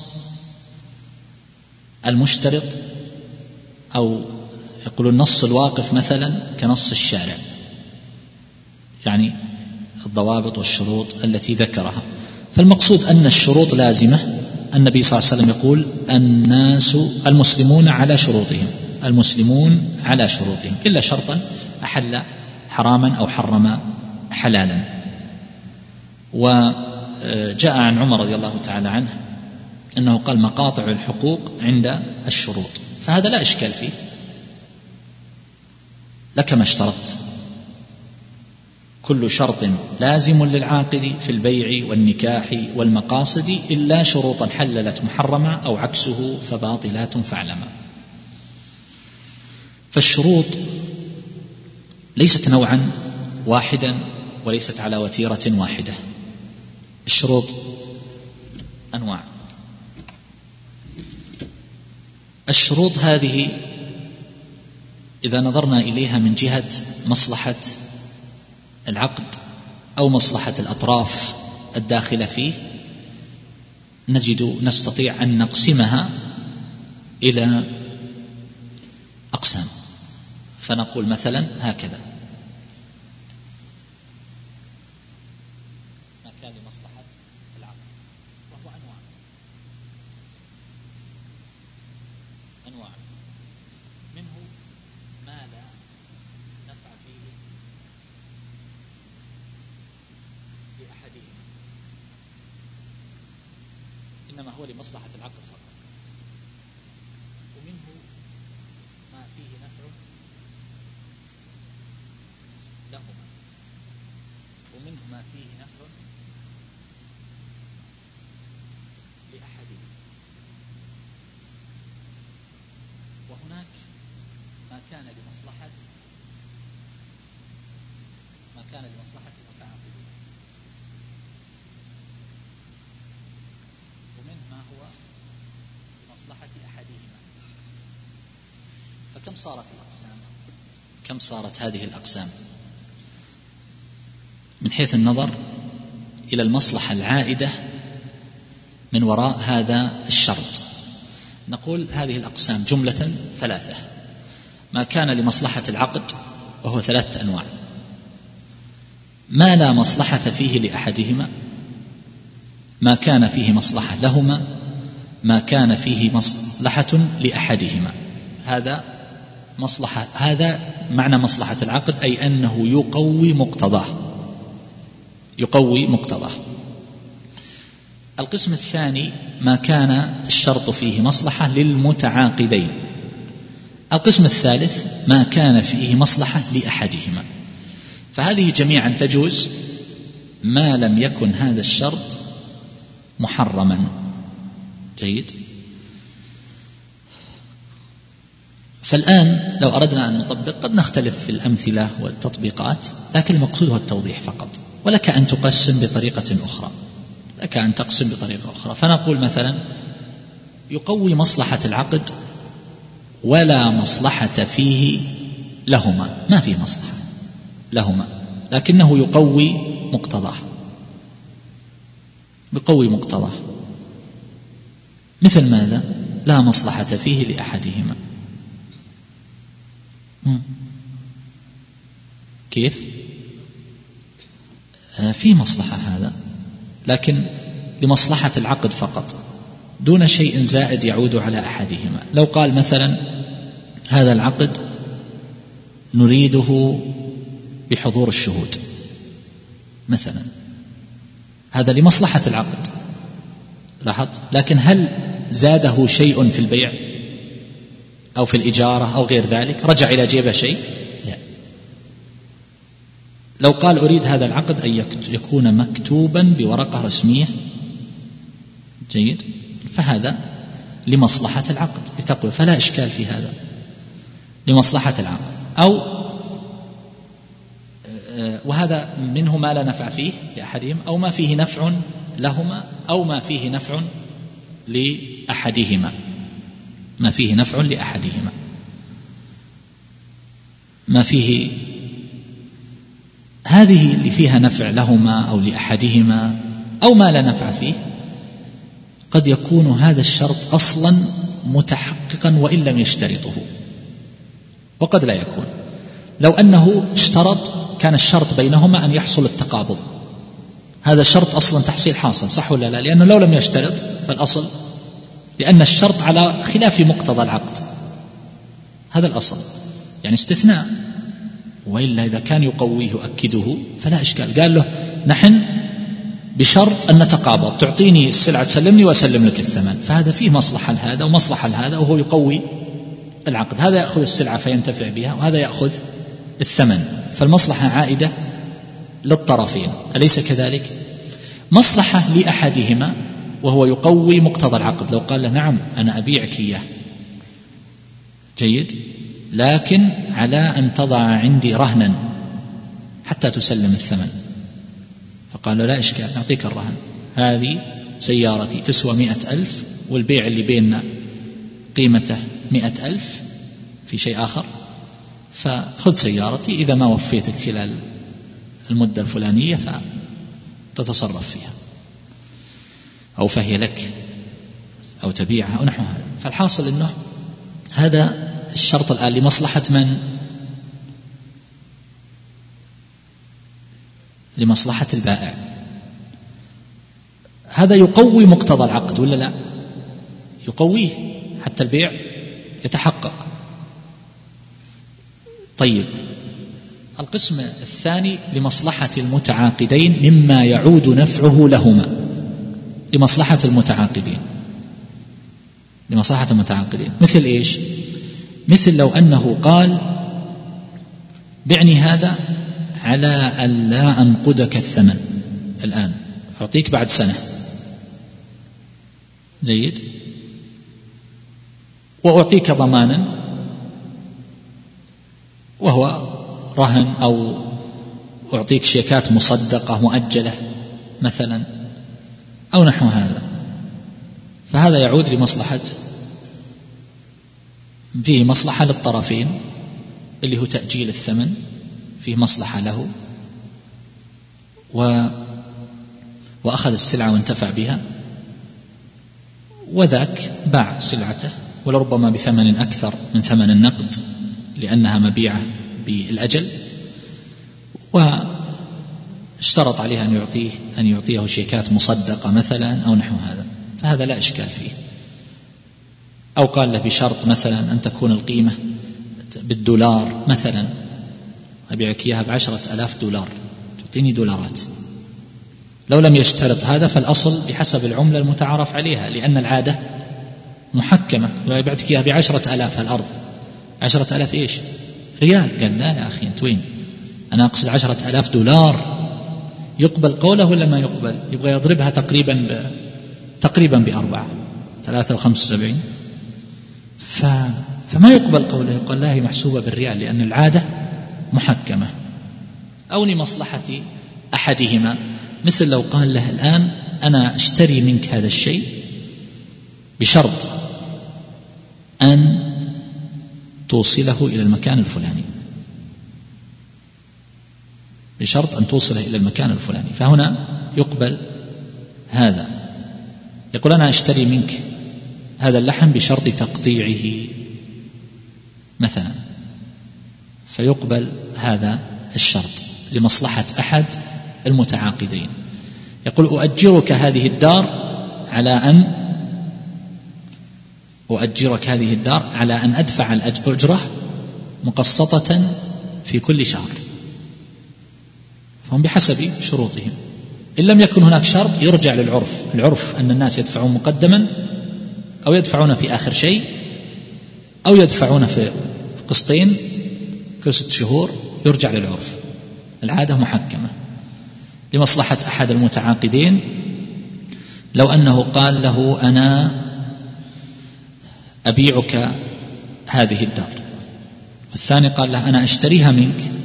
المشترط أو يقولون نص الواقف مثلا كنص الشارع. يعني الضوابط والشروط التي ذكرها. فالمقصود أن الشروط لازمة. النبي صلى الله عليه وسلم يقول الناس المسلمون على شروطهم. المسلمون على شروطهم. إلا شرطا أحل حراما أو حرم حلالا. وجاء عن عمر رضي الله تعالى عنه أنه قال مقاطع الحقوق عند الشروط. فهذا لا إشكال فيه. لك ما اشترطت. كل شرط لازم للعاقد في البيع والنكاح والمقاصد إلا شروطا حللت محرما أو عكسه فباطلات فاعلما. فالشروط ليست نوعا واحدا وليست على وتيرة واحدة. الشروط أنواع. الشروط هذه إذا نظرنا إليها من جهة مصلحة العقد أو مصلحة الأطراف الداخلة فيه نجد نستطيع أن نقسمها إلى أقسام. فنقول مثلا هكذا. لأحدهما إنما هو لمصلحة العقل فقط. ومنه ما فيه نفع لهما. ومنه ما فيه نفع لأحدهما. وهناك ما كان لمصلحة ما كان لمصلحة صارت الأقسام؟ كم صارت هذه الأقسام؟ من حيث النظر إلى المصلحة العائدة من وراء هذا الشرط. نقول هذه الأقسام جملة ثلاثة. ما كان لمصلحة العقد وهو ثلاثة أنواع. ما لا مصلحة فيه لأحدهما ما كان فيه مصلحة لهما ما كان فيه مصلحة لأحدهما. هذا مصلحة. هذا معنى مصلحة العقد أي أنه يقوي مقتضاه. يقوي مقتضاه. القسم الثاني ما كان الشرط فيه مصلحة للمتعاقدين. القسم الثالث ما كان فيه مصلحة لأحدهما. فهذه جميعا تجوز ما لم يكن هذا الشرط محرما. جيد؟ فالآن لو أردنا أن نطبق قد نختلف في الأمثلة والتطبيقات لكن المقصود هو التوضيح فقط ولك أن تقسم بطريقة أخرى. لك أن تقسم بطريقة أخرى. فنقول مثلا يقوي مصلحة العقد ولا مصلحة فيه لهما. ما فيه مصلحة لهما لكنه يقوي مقتضاه. يقوي مقتضاه. مثل ماذا؟ لا مصلحة فيه لأحدهما. كيف؟ آه، في مصلحة هذا لكن لمصلحة العقد فقط. دون شيء زائد يعود على أحدهما. لو قال مثلا هذا العقد نريده بحضور الشهود. مثلا هذا لمصلحة العقد لاحظت؟ لكن هل زاده شيء في البيع؟ أو في الإجارة أو غير ذلك رجع إلى جيبه شيء؟ لا. لو قال أريد هذا العقد أن يكون مكتوبا بورقة رسمية؟ جيد. فهذا لمصلحة العقد. لتقوى فلا إشكال في هذا. لمصلحة العقد. أو وهذا منه ما لا نفع فيه لأحدهم أو ما فيه نفع لهما أو ما فيه نفع لأحدهما. ما فيه نفع لأحدهما. ما فيه هذه اللي فيها نفع لهما أو لأحدهما أو ما لا نفع فيه قد يكون هذا الشرط أصلا متحققا وإن لم يشترطه. وقد لا يكون. لو أنه اشترط كان الشرط بينهما أن يحصل التقابض. هذا الشرط أصلا تحصيل حاصل صح ولا لا؟ لأنه لو لم يشترط فالأصل لأن الشرط على خلاف مقتضى العقد. هذا الأصل. يعني استثناء. وإلا إذا كان يقويه يؤكده فلا إشكال. قال له نحن بشرط أن نتقابض تعطيني السلعة تسلمني وأسلم لك الثمن. فهذا فيه مصلحة لهذا ومصلحة لهذا وهو يقوي العقد. هذا يأخذ السلعة فينتفع بها وهذا يأخذ الثمن. فالمصلحة عائدة للطرفين. أليس كذلك؟ مصلحة لأحدهما وهو يقوي مقتضى العقد. لو قال له نعم أنا أبيعك إياه. جيد؟ لكن على أن تضع عندي رهنا حتى تسلم الثمن. فقال له لا إشكال نعطيك الرهن. هذه سيارتي تسوى مئة ألف والبيع اللي بيننا قيمته مئة ألف في شيء آخر. فخذ سيارتي إذا ما وفيتك خلال المدة الفلانية فتتصرف فيها. أو فهي لك أو تبيعها أو نحو هذا فالحاصل أنه هذا الشرط الآن لمصلحة من؟ لمصلحة البائع هذا يقوي مقتضى العقد ولا لا؟ يقويه حتى البيع يتحقق طيب القسم الثاني لمصلحة المتعاقدين مما يعود نفعه لهما لمصلحة المتعاقدين. لمصلحة المتعاقدين. مثل إيش؟ مثل لو أنه قال بعني هذا على أن لا أنقدك الثمن. الآن أعطيك بعد سنة. جيد؟ وأعطيك ضمانا وهو رهن أو أعطيك شيكات مصدقة مؤجلة مثلا. أو نحو هذا. فهذا يعود لمصلحة فيه مصلحة للطرفين اللي هو تأجيل الثمن فيه مصلحة له و وأخذ السلعة وانتفع بها وذاك باع سلعته ولربما بثمن أكثر من ثمن النقد لأنها مبيعة بالأجل واشترط عليه أن يعطيه أن يعطيه شيكات مصدقة مثلا أو نحو هذا. فهذا لا إشكال فيه. أو قال له بشرط مثلا أن تكون القيمة بالدولار مثلا. أبيعك إياها بعشرة ألاف دولار. تعطيني دولارات. لو لم يشترط هذا فالأصل بحسب العملة المتعارف عليها لأن العادة محكمة. لو بعتك إياها بعشرة ألاف الأرض. عشرة ألاف إيش؟ ريال. قال لا يا أخي أنت وين؟ أنا أقصد عشرة ألاف دولار. يقبل قوله ولا ما يقبل؟ يبغى يضربها تقريبا ب... تقريبا بأربعة ثلاثة وخمسة وسبعين. ف... فما يقبل قوله؟ يقول لا هي محسوبة بالريال لأن العادة محكمة. أو لمصلحة أحدهما. مثل لو قال له الآن أنا أشتري منك هذا الشيء بشرط أن توصله إلى المكان الفلاني. بشرط أن توصله إلى المكان الفلاني فهنا يقبل هذا. يقول أنا أشتري منك هذا اللحم بشرط تقطيعه مثلا. فيقبل هذا الشرط لمصلحة أحد المتعاقدين. يقول أؤجرك هذه الدار على أن أؤجرك هذه الدار على أن أدفع الأجرة مقسطة في كل شهر. فهم بحسب شروطهم. إن لم يكن هناك شرط يرجع للعرف. العرف أن الناس يدفعون مقدما أو يدفعون في آخر شيء أو يدفعون في قسطين كل ست شهور يرجع للعرف. العادة محكمة. لمصلحة أحد المتعاقدين لو أنه قال له أنا أبيعك هذه الدار. والثاني قال له أنا أشتريها منك.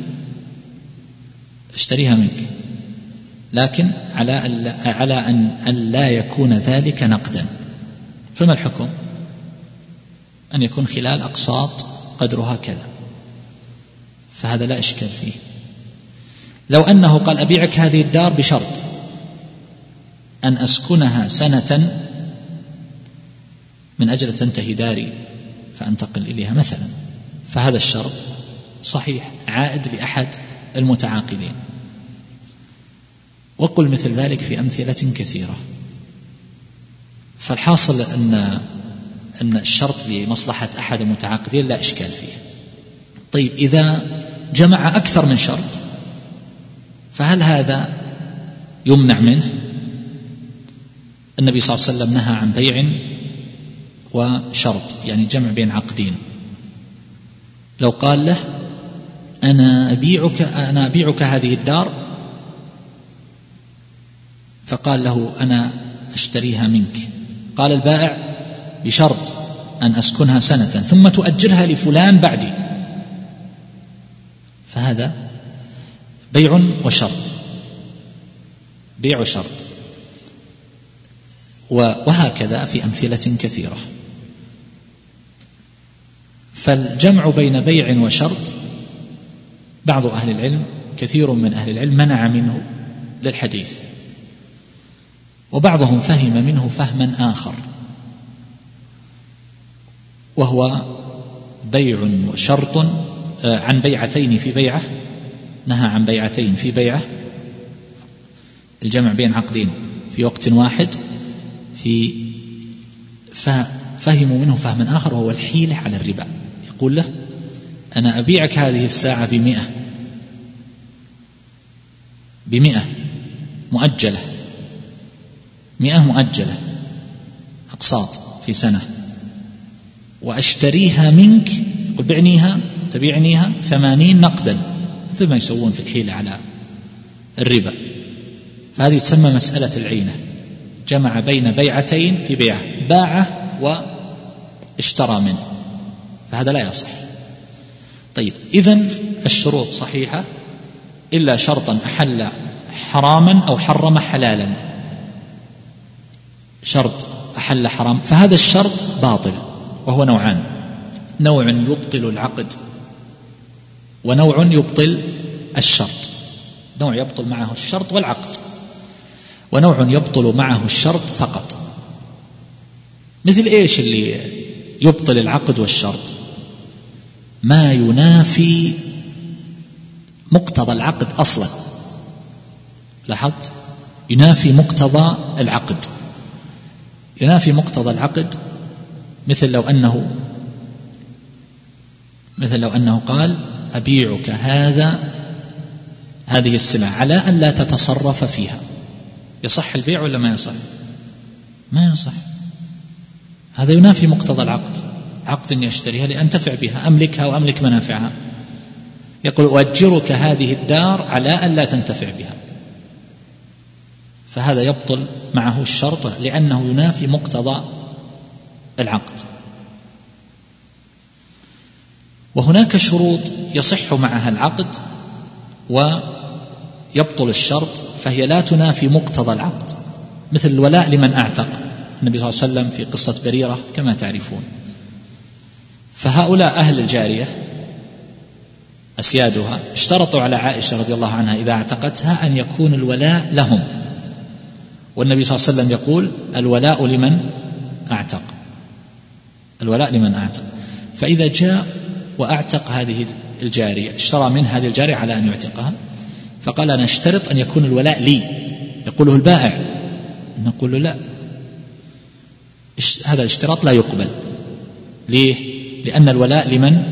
أشتريها منك. لكن على على أن لا يكون ذلك نقدا. فما الحكم؟ أن يكون خلال أقساط قدرها كذا. فهذا لا إشكال فيه. لو أنه قال أبيعك هذه الدار بشرط أن أسكنها سنة من أجل تنتهي داري فأنتقل إليها مثلا. فهذا الشرط صحيح عائد لأحد المتعاقدين وقل مثل ذلك في أمثلة كثيرة. فالحاصل أن أن الشرط لمصلحة أحد المتعاقدين لا إشكال فيه. طيب إذا جمع أكثر من شرط فهل هذا يمنع منه؟ النبي صلى الله عليه وسلم نهى عن بيع وشرط يعني جمع بين عقدين. لو قال له أنا أبيعك أنا أبيعك هذه الدار فقال له أنا أشتريها منك. قال البائع بشرط أن أسكنها سنة ثم تؤجرها لفلان بعدي. فهذا بيع وشرط. بيع وشرط. وهكذا في أمثلة كثيرة. فالجمع بين بيع وشرط بعض أهل العلم كثير من أهل العلم منع منه للحديث. وبعضهم فهم منه فهما آخر. وهو بيع وشرط آه، عن بيعتين في بيعة نهى عن بيعتين في بيعة. الجمع بين عقدين في وقت واحد في ففهموا منه فهما آخر وهو الحيلة على الربا. يقول له أنا أبيعك هذه الساعة بمئة بمئة مؤجلة. مئة مؤجلة أقساط في سنة. وأشتريها منك قل بعنيها تبيعنيها ثمانين نقدا مثل ما يسوون في الحيلة على الربا. فهذه تسمى مسألة العينة. جمع بين بيعتين في بيعة باعة واشترى منه. فهذا لا يصح. طيب إذا الشروط صحيحة إلا شرطا أحل حراما أو حرم حلالا. شرط أحل حرام فهذا الشرط باطل وهو نوعان. نوع يبطل العقد ونوع يبطل الشرط. نوع يبطل معه الشرط والعقد ونوع يبطل معه الشرط فقط. مثل إيش اللي يبطل العقد والشرط؟ ما ينافي مقتضى العقد أصلا. لاحظت؟ ينافي مقتضى العقد. ينافي مقتضى العقد مثل لو أنه مثل لو أنه قال أبيعك هذا هذه السلعة على أن لا تتصرف فيها. يصح البيع ولا ما يصح؟ ما يصح. هذا ينافي مقتضى العقد. عقد يشتريها لأنتفع بها أملكها وأملك منافعها. يقول أؤجرك هذه الدار على أن لا تنتفع بها. فهذا يبطل معه الشرط لأنه ينافي مقتضى العقد. وهناك شروط يصح معها العقد ويبطل الشرط فهي لا تنافي مقتضى العقد مثل الولاء لمن أعتق. النبي صلى الله عليه وسلم في قصة بريرة كما تعرفون. فهؤلاء أهل الجارية أسيادها اشترطوا على عائشة رضي الله عنها إذا اعتقتها أن يكون الولاء لهم. والنبي صلى الله عليه وسلم يقول الولاء لمن أعتق. الولاء لمن أعتق. فإذا جاء وأعتق هذه الجارية اشترى من هذه الجارية على أن يعتقها فقال أنا أشترط أن يكون الولاء لي. يقوله البائع. نقول له لا. هذا الاشتراط لا يقبل. ليه؟ لأن الولاء لمن؟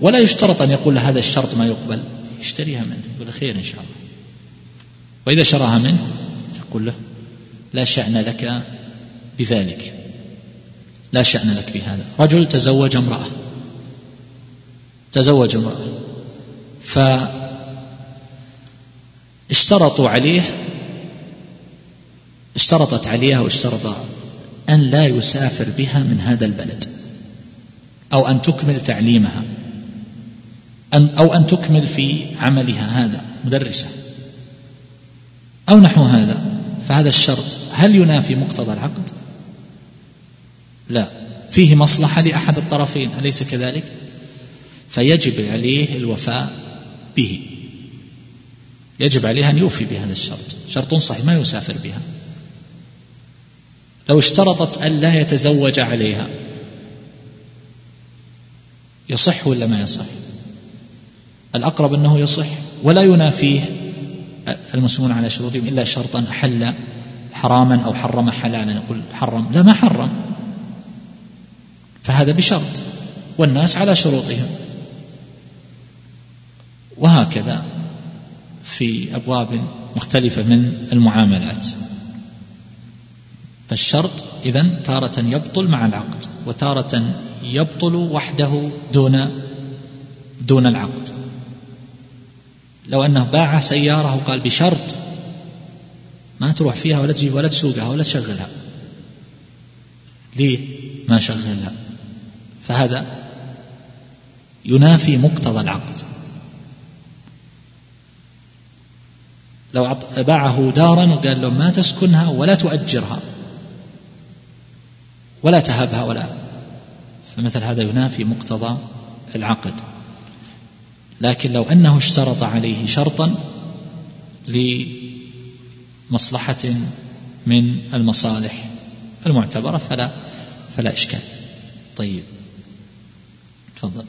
ولا يشترط أن يقول هذا الشرط ما يقبل. يشتريها منه. يقول خير إن شاء الله. وإذا شراها منه يقول له لا شأن لك بذلك. لا شأن لك بهذا رجل تزوج امرأة. تزوج امرأة. ف اشترطوا عليه اشترطت عليها واشترط أن لا يسافر بها من هذا البلد. أو أن تكمل تعليمها. أن أو أن تكمل في عملها هذا مدرسة. أو نحو هذا. فهذا الشرط. هل ينافي مقتضى العقد؟ لا. فيه مصلحة لأحد الطرفين أليس كذلك؟ فيجب عليه الوفاء به. يجب عليها أن يوفي بهذا الشرط. شرط صحيح ما يسافر بها. لو اشترطت أن لا يتزوج عليها يصح ولا ما يصح؟ الأقرب أنه يصح ولا ينافيه المسلمون على شروطهم إلا شرطا أحل حراما أو حرم حلالا يقول حرم لا ما حرم. فهذا بشرط والناس على شروطهم. وهكذا في أبواب مختلفة من المعاملات. فالشرط اذا تارة يبطل مع العقد وتارة يبطل وحده دون دون العقد. لو أنه باع سيارة وقال بشرط ما تروح فيها ولا تجيب ولا تسوقها ولا تشغلها. ليه ما شغلها؟ فهذا ينافي مقتضى العقد. لو باعه دارا وقال له ما تسكنها ولا تؤجرها ولا تهبها ولا. فمثل هذا ينافي مقتضى العقد. لكن لو أنه اشترط عليه شرطا لمصلحه من المصالح المعتبرة فلا فلا إشكال. طيب تفضل.